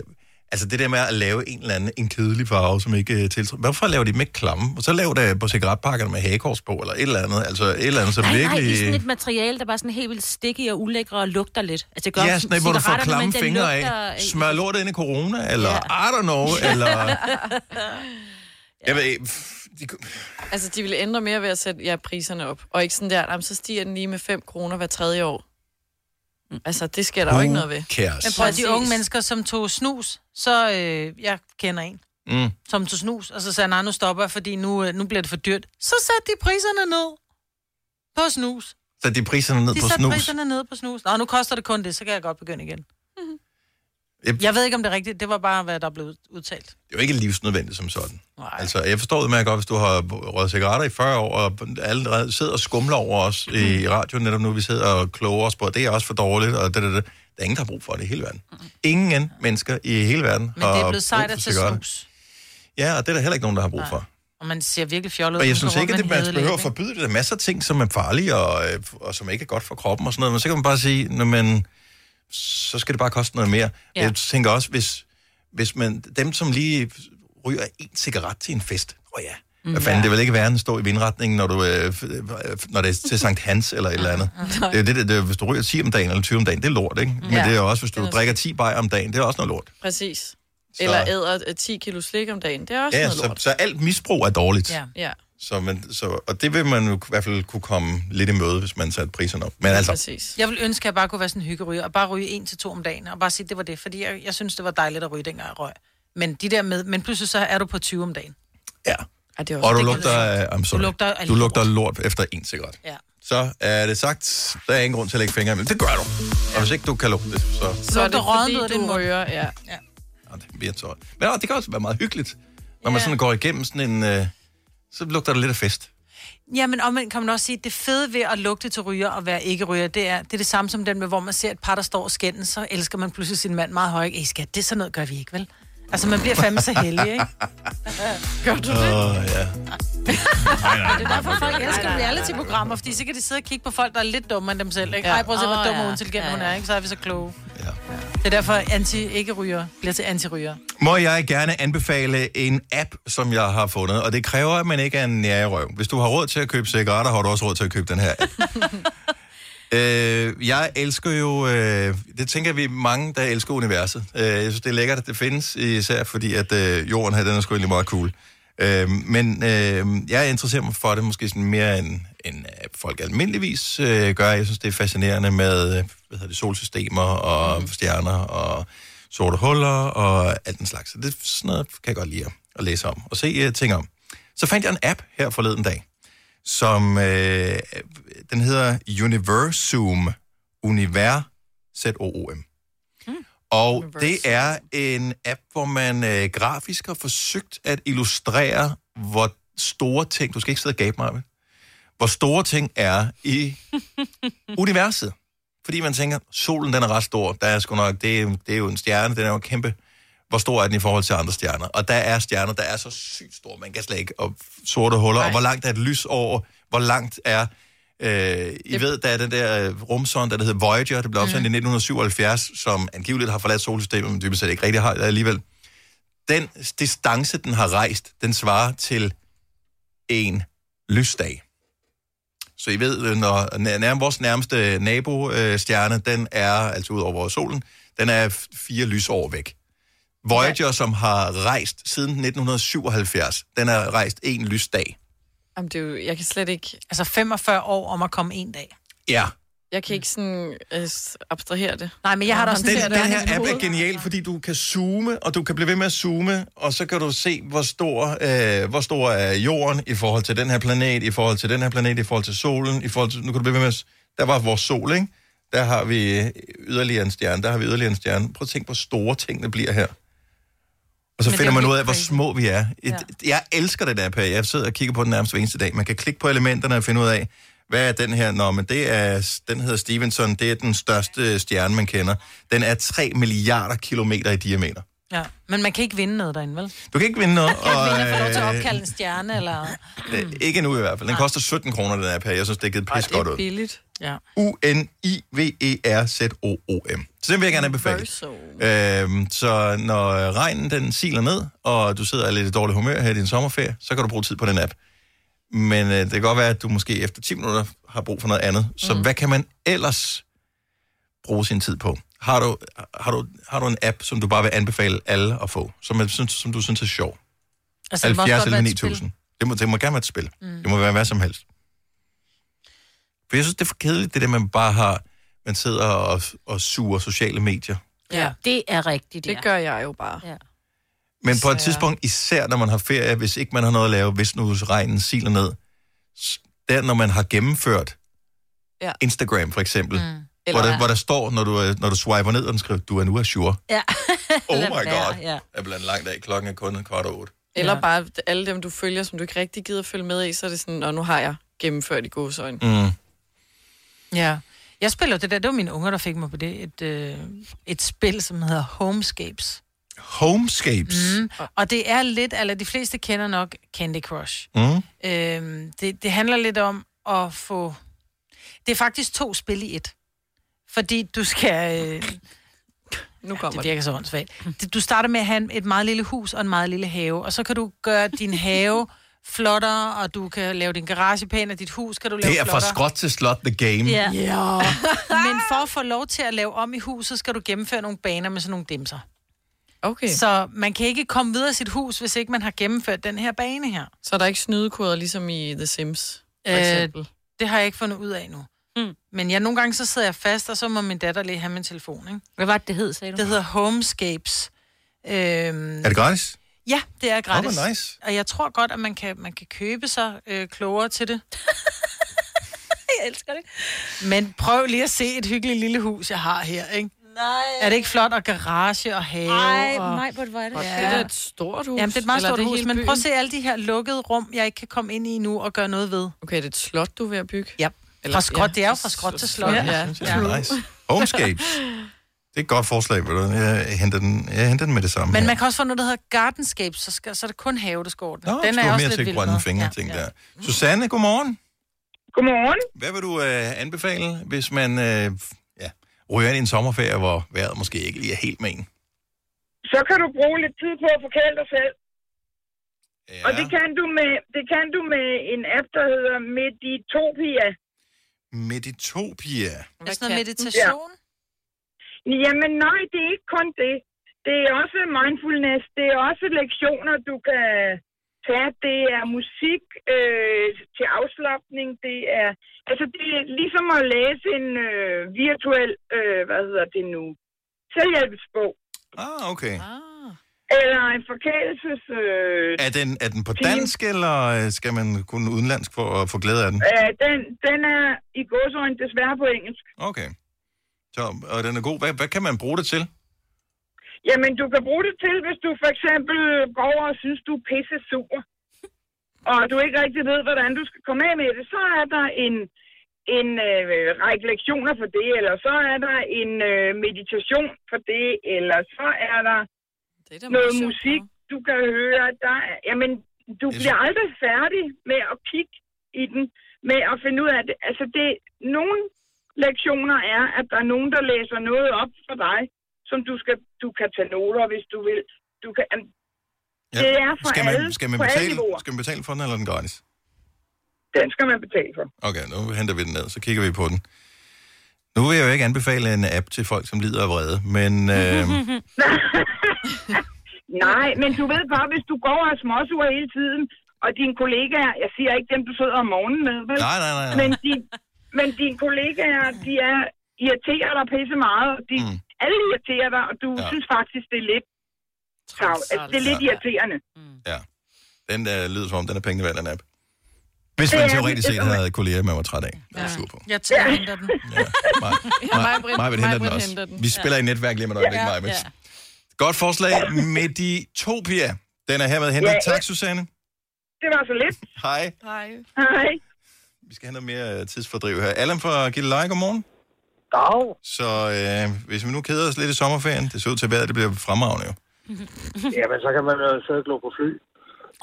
altså det der med at lave en eller anden en kedelig farve, som ikke uh, tiltrækker. Hvorfor laver de dem ikke klamme? Og så lav det på cigaretpakkerne med hagekors på, eller et eller andet. Altså et eller andet, som Nej, nej, virkelig... i sådan et materiale, der bare sådan helt vildt sticky og ulækre og lugter lidt. Altså, det gør Ja, sådan hvor du får klamme men fingre lugter, af. øh, Smør lortet ind i corona, eller I don't know, *laughs* eller... Jeg ved, ikke, de, Altså, de ville ændre mere ved at sætte ja, priserne op. Og ikke sådan der, jamen, så stiger den lige med 5 kroner hver tredje år. Altså, det sker der jo ikke noget ved. cares? Men prøv at de unge mennesker, som tog snus, så øh, jeg kender en, Mm. som tog snus, og så sagde han, nej, nu stopper jeg, fordi nu, øh, nu bliver det for dyrt. Så satte de priserne ned på snus. Så de priserne ned De på satte snus. priserne ned på snus. Nå, nu koster det kun det, så kan jeg godt begynde igen. Yep. Jeg ved ikke, om det er rigtigt. Det var bare, hvad der blev udtalt. Det er jo ikke livsnødvendigt som sådan. Nej. Altså, jeg forstår det med godt, hvis du har røget cigaretter i 40 år, og allerede sidder og skumler over os Mm. i radioen netop nu, vi sidder og kloger os på, det er også for dårligt, og det, det, det. Der er ingen, der har brug for det i hele verden. Ingen mennesker i hele verden Men det er har blevet sejt at tage snus. Ja, og det er der heller ikke nogen, der har brug for. Og man ser virkelig fjollet ud. Og jeg synes ikke, at man behøver hædelæbe, at forbyde det. Der er masser af ting, som er farlige og, øh, og som ikke er godt for kroppen og sådan noget. Men så kan man bare sige, når man, så skal det bare koste noget mere. Ja. Ja. Jeg tænker også, hvis, hvis man, dem, som lige ryger en cigaret til en fest, åh oh ja, hvad Mm. fanden, det vil ikke være, at står i vindretningen, når, du, øh, øh, når det er til Sankt Hans eller et eller andet. *laughs* Det er det, det, det, hvis du ryger 10 om dagen eller 20 om dagen, det er lort, ikke? Men Ja. det er også, hvis du er drikker 10 bajer om dagen, det er også noget lort. Præcis. Eller æder øh, 10 kilo slik om dagen. Det er også Ja, noget så, lort. så alt misbrug er dårligt. Ja. ja. Så man, så, og det vil man jo i hvert fald kunne komme lidt i møde, hvis man satte priserne op. Men altså, Præcis. Jeg vil ønske, at jeg bare kunne være sådan en hyggeryger, og bare ryge en til to om dagen, og bare sige, at det var det, fordi jeg, jeg synes, det var dejligt at ryge, dengang jeg røg. Men de der med, men pludselig så er du på 20 om dagen. Ja. Ej, det er og du det lugter, I'm sorry, Du lugter du lort. lugter lort efter en cigaret. Ja. Så er det sagt, der er ingen grund til at lægge fingre imellem. Det gør du. Og hvis ikke du kan lugte det, så Så er det fordi, du mund. ryger, ja. ja. ja, det bliver så. Men ja, det kan også være meget hyggeligt, når man sådan går igennem sådan en... Øh, så lugter det lidt af fest. Ja, men omvendt kan man også sige, at det fede ved at lugte til ryger og være ikke ryger, det er, det er det samme som den med, hvor man ser et par, der står og skændes, så elsker man pludselig sin mand meget højt. Ej, skat, det er sådan noget gør vi ikke, vel? Altså, man bliver fandme så heldig, ikke? *laughs* Gør du Åh, oh, ja. Det er derfor, folk elsker reality-programmer, fordi så kan de sidde og kigge på folk, der er lidt dummere end dem selv, ikke? Ja. Ej, prøv at se, hvor Åh, dum og ja. uintelligent Ja, hun ja. er, ikke? Så er vi så kloge. Ja. Det er derfor, anti-ikke-ryger bliver til anti-ryger. Må jeg gerne anbefale en app, som jeg har fundet, og det kræver, at man ikke er en nærerøv. Hvis du har råd til at købe cigaretter, har du også råd til at købe den her app. *laughs* øh, jeg elsker jo, øh, det tænker vi mange, der elsker universet. Øh, jeg synes, det er lækkert, at det findes, især fordi, at øh, jorden her, den er sgu egentlig meget cool. Øh, men øh, jeg interesserer mig for det måske sådan mere, end, end øh, folk almindeligvis øh, gør. Jeg synes, det er fascinerende med øh, hvad hedder det, solsystemer og mm. stjerner og sorte huller og alt den slags. Så det sådan noget kan jeg godt lide at, at læse om og se uh, ting om. Så fandt jeg en app her forleden dag, som øh, den hedder Universum. Univers, Z-O-O-M. Og det er en app, hvor man øh, grafisk har forsøgt at illustrere, hvor store ting, du skal ikke sidde og gabe mig, hvor store ting er i *laughs* universet. Fordi man tænker, solen den er ret stor, der er sgu nok, det er, det er jo en stjerne, den er jo kæmpe. Hvor stor er den i forhold til andre stjerner? Og der er stjerner, der er så sygt store, man kan slet ikke, og sorte huller, Nej. og hvor langt er et lys over, hvor langt er Øh, I ved, der er den der øh, rumsonde, der hedder Voyager, det blev opsendt mm. i 1977, som angiveligt har forladt solsystemet, men dybest set ikke rigtig har det alligevel. Den distance, den har rejst, den svarer til en lysdag. Så I ved, øh, når nær, vores nærmeste nabostjerne, den er, altså ud over solen, den er fire lysår væk. Voyager, som har rejst siden 1977, den har rejst en lysdag. Jamen, det er jo, jeg kan slet ikke... Altså 45 år om at komme en dag. Ja. Jeg kan ikke sådan øh, abstrahere det. Nej, men jeg har da også Den, set den det her app er genial, fordi du kan zoome, og du kan blive ved med at zoome, og så kan du se, hvor stor, øh, hvor stor er jorden i forhold til den her planet, i forhold til den her planet, i forhold til solen, i forhold til... Nu kan du blive ved med at... Der var vores sol, ikke? Der har vi yderligere en stjerne, der har vi yderligere en stjerne. Prøv at tænke, hvor store tingene bliver her. Og så Men finder er man ud af, hvor små vi er. Et, Ja. Jeg elsker det der app her. Jeg sidder og kigger på den nærmest hver eneste dag. Man kan klikke på elementerne og finde ud af, hvad er den her? Nå, men det er, den hedder Stevenson. Det er den største stjerne, man kender. Den er 3 milliarder kilometer i diameter. Ja. Men man kan ikke vinde noget derinde, vel? Du kan ikke vinde noget. *laughs* Og, vinde at få lov til at øh, opkalde en stjerne, eller... øh, ikke nu i hvert fald. Den koster 17 kroner, den app her. Jeg synes, det er givet pis godt ud. billigt. Ja. E U-N-I-V-E-R-Z-O-O-M. Så den vil jeg gerne anbefale. Øhm, så når regnen den siler ned, og du sidder er lidt i dårlig humør her i din sommerferie, så kan du bruge tid på den app. Men øh, det kan godt være, at du måske efter 10 minutter har brug for noget andet. Så mm. hvad kan man ellers bruge sin tid på? Har du, har, du, har du en app, som du bare vil anbefale alle at få, som, er, synes, som du synes er sjov? Altså, det må også 70 godt være eller et spil. 9000. Det må, det må gerne være et spil. Mm. Det må være hvad som helst. For jeg synes, det er for kedeligt, det der, man bare har, man sidder og, og suger sociale medier. Ja, det er rigtigt, Det gør jeg jo bare. Ja. Men på et tidspunkt, især når man har ferie, hvis ikke man har noget at lave, hvis nu regnen siler ned, der når man har gennemført Ja. Instagram for eksempel, mm. Hvor, Eller- der, hvor der står, når du, er- når du swiper ned, og den skriver, du er nu sure. Ja. *laughs* Oh my god. ja. Jeg er blandt en lang dag, klokken er kun kvart over otte. Eller Ja. bare alle dem, du følger, som du ikke rigtig gider følge med i, så er det sådan, og nu har jeg gennemført i godsøjne. Mm. Ja. Jeg spiller det der, det var mine unger, der fik mig på det, et, øh, et spil, som hedder Homescapes. Homescapes. Mm. Og det er lidt, eller de fleste kender nok Candy Crush. Mm. Øhm, det, det handler lidt om at få... Det er faktisk to spil i et. Fordi du skal... Øh, Nu kommer det virker så åndssvagt. Du starter med at have et meget lille hus og en meget lille have, og så kan du gøre din have flottere, og du kan lave din garage pæn, og dit hus kan du lave Det er fra flottere. skråt til slot the game. Ja. ja. *laughs* Men for at få lov til at lave om i huset, skal du gennemføre nogle baner med sådan nogle dimser. Okay. Så, Så man kan ikke komme videre i sit hus, hvis ikke man har gennemført den her bane her. så er der ikke snydekoder, ligesom i The Sims, for Øh, eksempel. Det har jeg ikke fundet ud af nu. Mm. Men ja, nogle gange så sidder jeg fast, og så må min datter lige have min telefon, ikke? Hvad var det, det hed, sagde du? Det hedder Homescapes. Øhm, Er det gratis? ja, det er gratis. Hvor nice. Og jeg tror godt, at man kan, man kan købe sig øh, klogere til det. *laughs* Jeg elsker det. Men prøv lige at se et hyggeligt lille hus, jeg har her, ikke? Er det ikke flot? Og garage og have. Ej, og... nej, hvor er det. Og det er et stort hus. Jamen, det er et meget Eller stort hus, men byen? prøv at se alle de her lukkede rum, jeg ikke kan komme ind i nu og gøre noget ved. Okay, det er et slot, du er ved at bygge? Ja. Fra skråt, det er jo fra skråt til slot. Ja. Er nice. *laughs* Homescapes. Det er et godt forslag, ved du. Jeg henter den, jeg henter den med det samme Men her. man kan også få noget, der hedder gardenscape, så, skal, så er det kun have, der skal ordne. Nå, Den er også mere lidt til grønne fingre, ting der. Susanne, godmorgen. Godmorgen. Hvad vil du øh, anbefale, hvis man øh, ja, ryger ind i en sommerferie, hvor vejret måske ikke lige er helt med en? Så kan du bruge lidt tid på at forkæle dig selv. Ja. Og det kan, du med, det kan du med en app, der hedder Meditopia. Meditopia. Er det sådan noget meditation? Ja. Jamen nej, det er ikke kun det. Det er også mindfulness. Det er også lektioner, du kan tage. Det er musik øh, til afslappning. Det er, altså det er ligesom at læse en øh, virtuel, øh, hvad hedder det nu, selvhjælpsbog. Ah, okay. Eller en forkælelses... Øh, Er den, er den på dansk, eller øh, skal man kunne udenlandsk for at få glæde af den? Øh, den, den er i godsøjne desværre på engelsk. Okay. Så, og den er god. Hvad, hvad kan man bruge det til? Jamen, du kan bruge det til, hvis du for eksempel går over og synes, du er pisse sur, *laughs* og du ikke rigtig ved, hvordan du skal komme af med det, så er der en, en øh, række lektioner for det, eller så er der en øh, meditation for det, eller så er der det er noget musik, du kan høre. Der, er- jamen, du bliver aldrig færdig med at kigge i den, med at finde ud af det. Altså, det, nogle lektioner er, at der er nogen, der læser noget op for dig, som du, skal, du kan tage noter, hvis du vil. Du kan, jamen, Ja. Det er for skal man, alle, skal man alle betale, niveauer. skal man betale for den, eller er den gratis? Den skal man betale for. Okay, nu henter vi den ned, så kigger vi på den. Nu vil jeg jo ikke anbefale en app til folk, som lider af vrede, men øh, *laughs* Nej, men du ved godt, hvis du går og er småsur hele tiden, og dine kollegaer, jeg siger ikke dem, du sidder om morgenen med, vel? Nej, nej, nej, nej. Men, din, men dine kollegaer, de er irriterer dig pisse meget, og de, mm. alle irriterer dig, og du ja. synes faktisk, det er lidt travlt. Altså, det er lidt Ja. irriterende. ja, den der lyder som om, den er pengene værd, den app. Hvis man teoretisk set havde kolleger, man var træt af. Ja. Sur på. Jeg tager ja. henter den. Maj-Brit- *laughs* Maj vil hente den Maj-Brit også. henter den. Vi spiller i netværk lige med et øjeblik, Ja. Maj-Brit. Ja. Godt forslag. Meditopia. Den er hermed hentet. Ja, ja. Tak, Susanne. Det var så lidt. Hej. Hej. Hej. Vi skal have noget mere øh, tidsfordriv her. Allan fra Gilleleje, godmorgen. Dag. Så øh, hvis vi nu keder os lidt i sommerferien, det ser ud til at vejret, det bliver fremragende jo. *laughs* Jamen, så kan man jo sidde og glo på fly.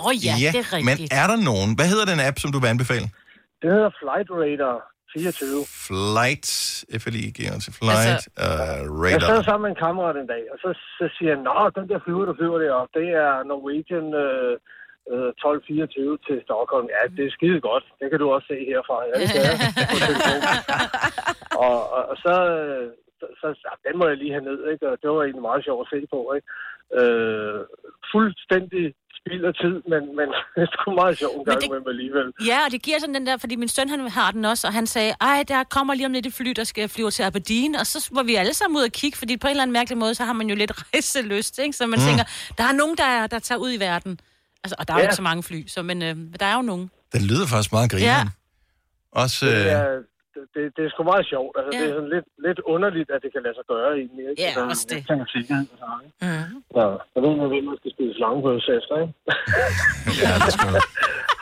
Åh oh, ja, det er rigtigt. men er der nogen? Hvad hedder den app, som du vil anbefale? Det hedder Flight Radar 24. Flight, FLIG, altså Flight altså, uh, Jeg sad Radar. sammen med en kammerat en dag, og så, så siger han, Nå, den der flyver, der flyver derop, det er Norwegian øh, øh, 1224 til Stockholm. Ja, det er skide godt. Det kan du også se herfra. Ja, det kan jeg. *laughs* Og, og, og så, så, så, ja, den må jeg lige have ned, ikke? Og det var egentlig meget sjovt at se på, ikke? Øh, fuldstændig spild af tid, men, men *laughs* det er sgu meget sjovt en gang det- imellem alligevel. Ja, og det giver sådan den der, fordi min søn han har den også, og han sagde, ej, der kommer lige om lidt et fly, der skal flyve til Aberdeen, og så var vi alle sammen ud og kigge, fordi på en eller anden mærkelig måde, så har man jo lidt *laughs* rejselyst, ikke? Så man Mm. tænker, der er nogen, der, der tager ud i verden. Altså, og der er jo Ja. ikke så mange fly, så, men øh, der er jo nogen. Den lyder faktisk meget grineren. Ja. Også, Det øh, er, det, det, det er sgu meget sjovt. Altså, Ja. det er sådan lidt, lidt underligt, at det kan lade sig gøre egentlig. Ikke? Ja, Så, også det. Jeg tænker sikkerhed og sådan, ikke? Mm. Så, jeg ved, hvem man skal spise slangepølse efter, ikke? *laughs* ja, det skal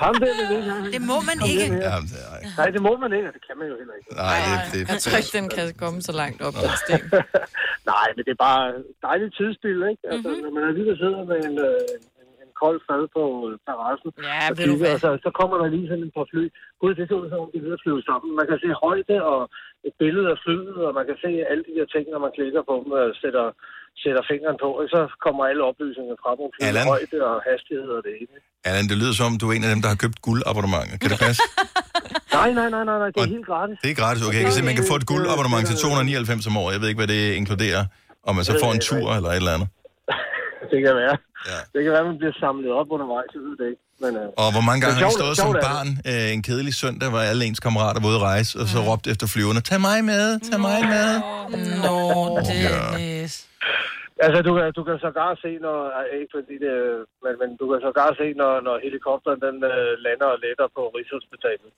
Ham der, det jeg. Det må man ikke. ja, det, ej. Nej, det må man ikke, og det kan man jo heller ikke. Nej, det, det, Jeg tror ikke, den kan komme så langt op, den sten. *laughs* Nej, men det er bare dejligt tidsspil, ikke? Altså, Mhm. mm-hmm. når man alligevel sidder med en, øh, en, en kold fad på øh, terrassen, Ja, og ved kigger, og så, så kommer der lige sådan et par fly. Gud, det ser ud som om, de er ved at flyve sammen. Man kan se højde og et billede af flyet, og man kan se alle de der ting, når man klikker på dem og sætter, sætter fingeren på, og så kommer alle oplysninger frem om flyet, Allan? højde og hastighed og det ene. Allan, det lyder som om, du er en af dem, der har købt guldabonnementer. Kan det passe? *laughs* Nej, nej, nej, nej, nej, det er helt gratis. Det er gratis. Okay, jeg kan se, man kan få et guldabonnement til 299 om året. Jeg ved ikke, hvad det inkluderer. Om man så får en tur eller et eller andet. Det kan være. Ja. Det kan være, at man bliver samlet op undervejs, jeg ved det ikke. Men, øh, Og hvor mange gange har I stået som barn øh, en kedelig søndag, hvor alle ens kammerater var ude at rejse, og så råbte efter flyverne, tag mig med, tag mig med. Nå, Dennis. Altså, du kan, du kan sågar se, når, ikke fordi det, men, men du kan sågar se, når, når helikopteren den øh, lander og letter på Rigshospitalet.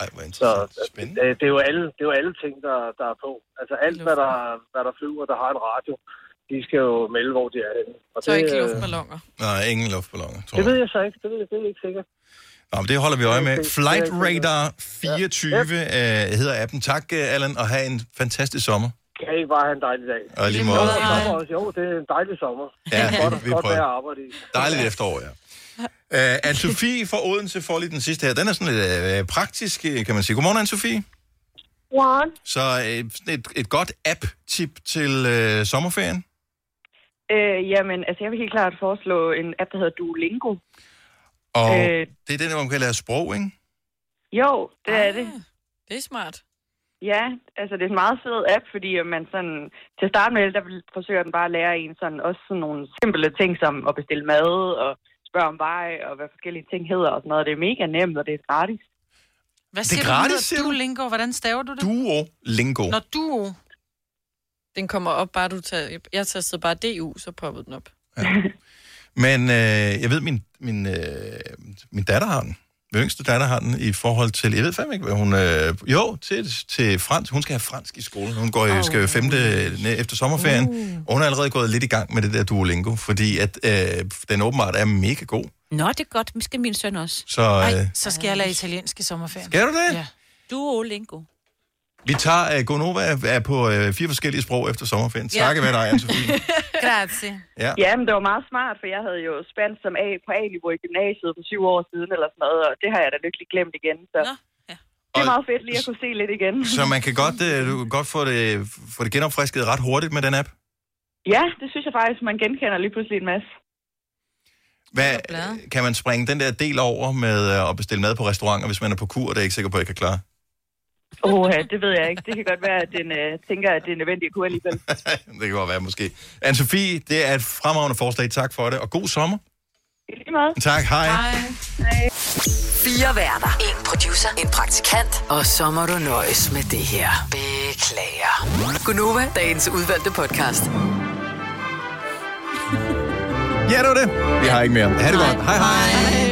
Ej, hvor Så det, det, er jo alle, det er jo alle ting, der, der er på. Altså alt, hvad der, hvad der flyver, der har en radio, de skal jo melde, hvor de er henne. Og Så ikke øh, luftballoner. Nej, ingen luftballoner, tror Det jeg. ved jeg så ikke. Det, ved, jeg- det er ikke sikkert. Nå, men det holder vi øje med. Det Flight det Radar 24 øh, hedder appen. Tak, øh, Allan, og have en fantastisk sommer. Kan I ikke bare have en dejlig dag? Og lige måde. Jo, det er en dejlig sommer. Ja, godt, vi godt prøver. vejr at arbejde i. Dejligt efterår, ja. Uh, Anne-Sophie fra Odense får lige den sidste her. Den er sådan lidt uh, praktisk, kan man sige. Godmorgen, Anne-Sophie. Godmorgen. Så uh, et, et godt app-tip til uh, sommerferien. Øh, jamen, altså jeg vil helt klart foreslå en app, der hedder Duolingo. Og Øh. det er den, hvor man kan lære sprog, ikke? Jo, det er det. Det er smart. Ja, altså det er en meget fed app, fordi man sådan, til at starte med, der vil- forsøger den bare at lære en sådan, også sådan nogle simple ting, som at bestille mad og spørge om vej, og hvad forskellige ting hedder og sådan noget. Det er mega nemt, og det er gratis. Hvad Det siger er du, gratis, den hedder? Duolingo. Hvordan staver du det? Duolingo. Når duo. Den kommer op, bare du tager... Jeg tastede bare DU, så poppede den op. Men øh, jeg ved, min, min, øh, min datter har den. Min yngste datter har den i forhold til, jeg ved fandme ikke, hvad hun... Øh, jo, til, til fransk. Hun skal have fransk i skolen. Hun går, oh. skal jo femte efter sommerferien. Uh. Og hun er allerede gået lidt i gang med det der Duolingo, fordi at øh, den åbenbart er mega god. Nå, det er godt. Det skal min søn også. Så, øh, Ej, så skal jeg lære italiensk i sommerferien. Skal du det? Ja. Duolingo. Vi tager, uh, Gonova er, er på øh, fire forskellige sprog efter sommerferien. Ja. Takke være dig, Anne-Sophie. *laughs* Grazie. Ja. ja, men det var meget smart, for jeg havde jo spansk som A på A-niveau i gymnasiet for syv år siden eller sådan noget, og det har jeg da lykkelig glemt igen. Så Nå, ja. det er meget fedt lige at kunne se lidt igen. *laughs* Så man kan godt, øh, du kan godt få det, få det genopfrisket ret hurtigt med den app. Ja, det synes jeg faktisk, man genkender lige pludselig en masse. Hvad, kan man springe den der del over med at bestille mad på restauranter, hvis man er på kur, og det er ikke sikker på, at jeg kan klare? Åh, oh, det ved jeg ikke. Det kan godt være, at den øh, tænker, at det er nødvendigt at kunne alligevel. *laughs* Det kan godt være, måske. Anne-Sophie, det er et fremragende forslag. Tak for det, og god sommer. I lige måde. Tak, hej. Hej. Fire værter. En producer. En praktikant. Og så må du nøjes med det her. Beklager. Gunova, dagens udvalgte podcast. Ja, det var det. Vi har ikke mere. Ha' det godt. Hej, hej. hej.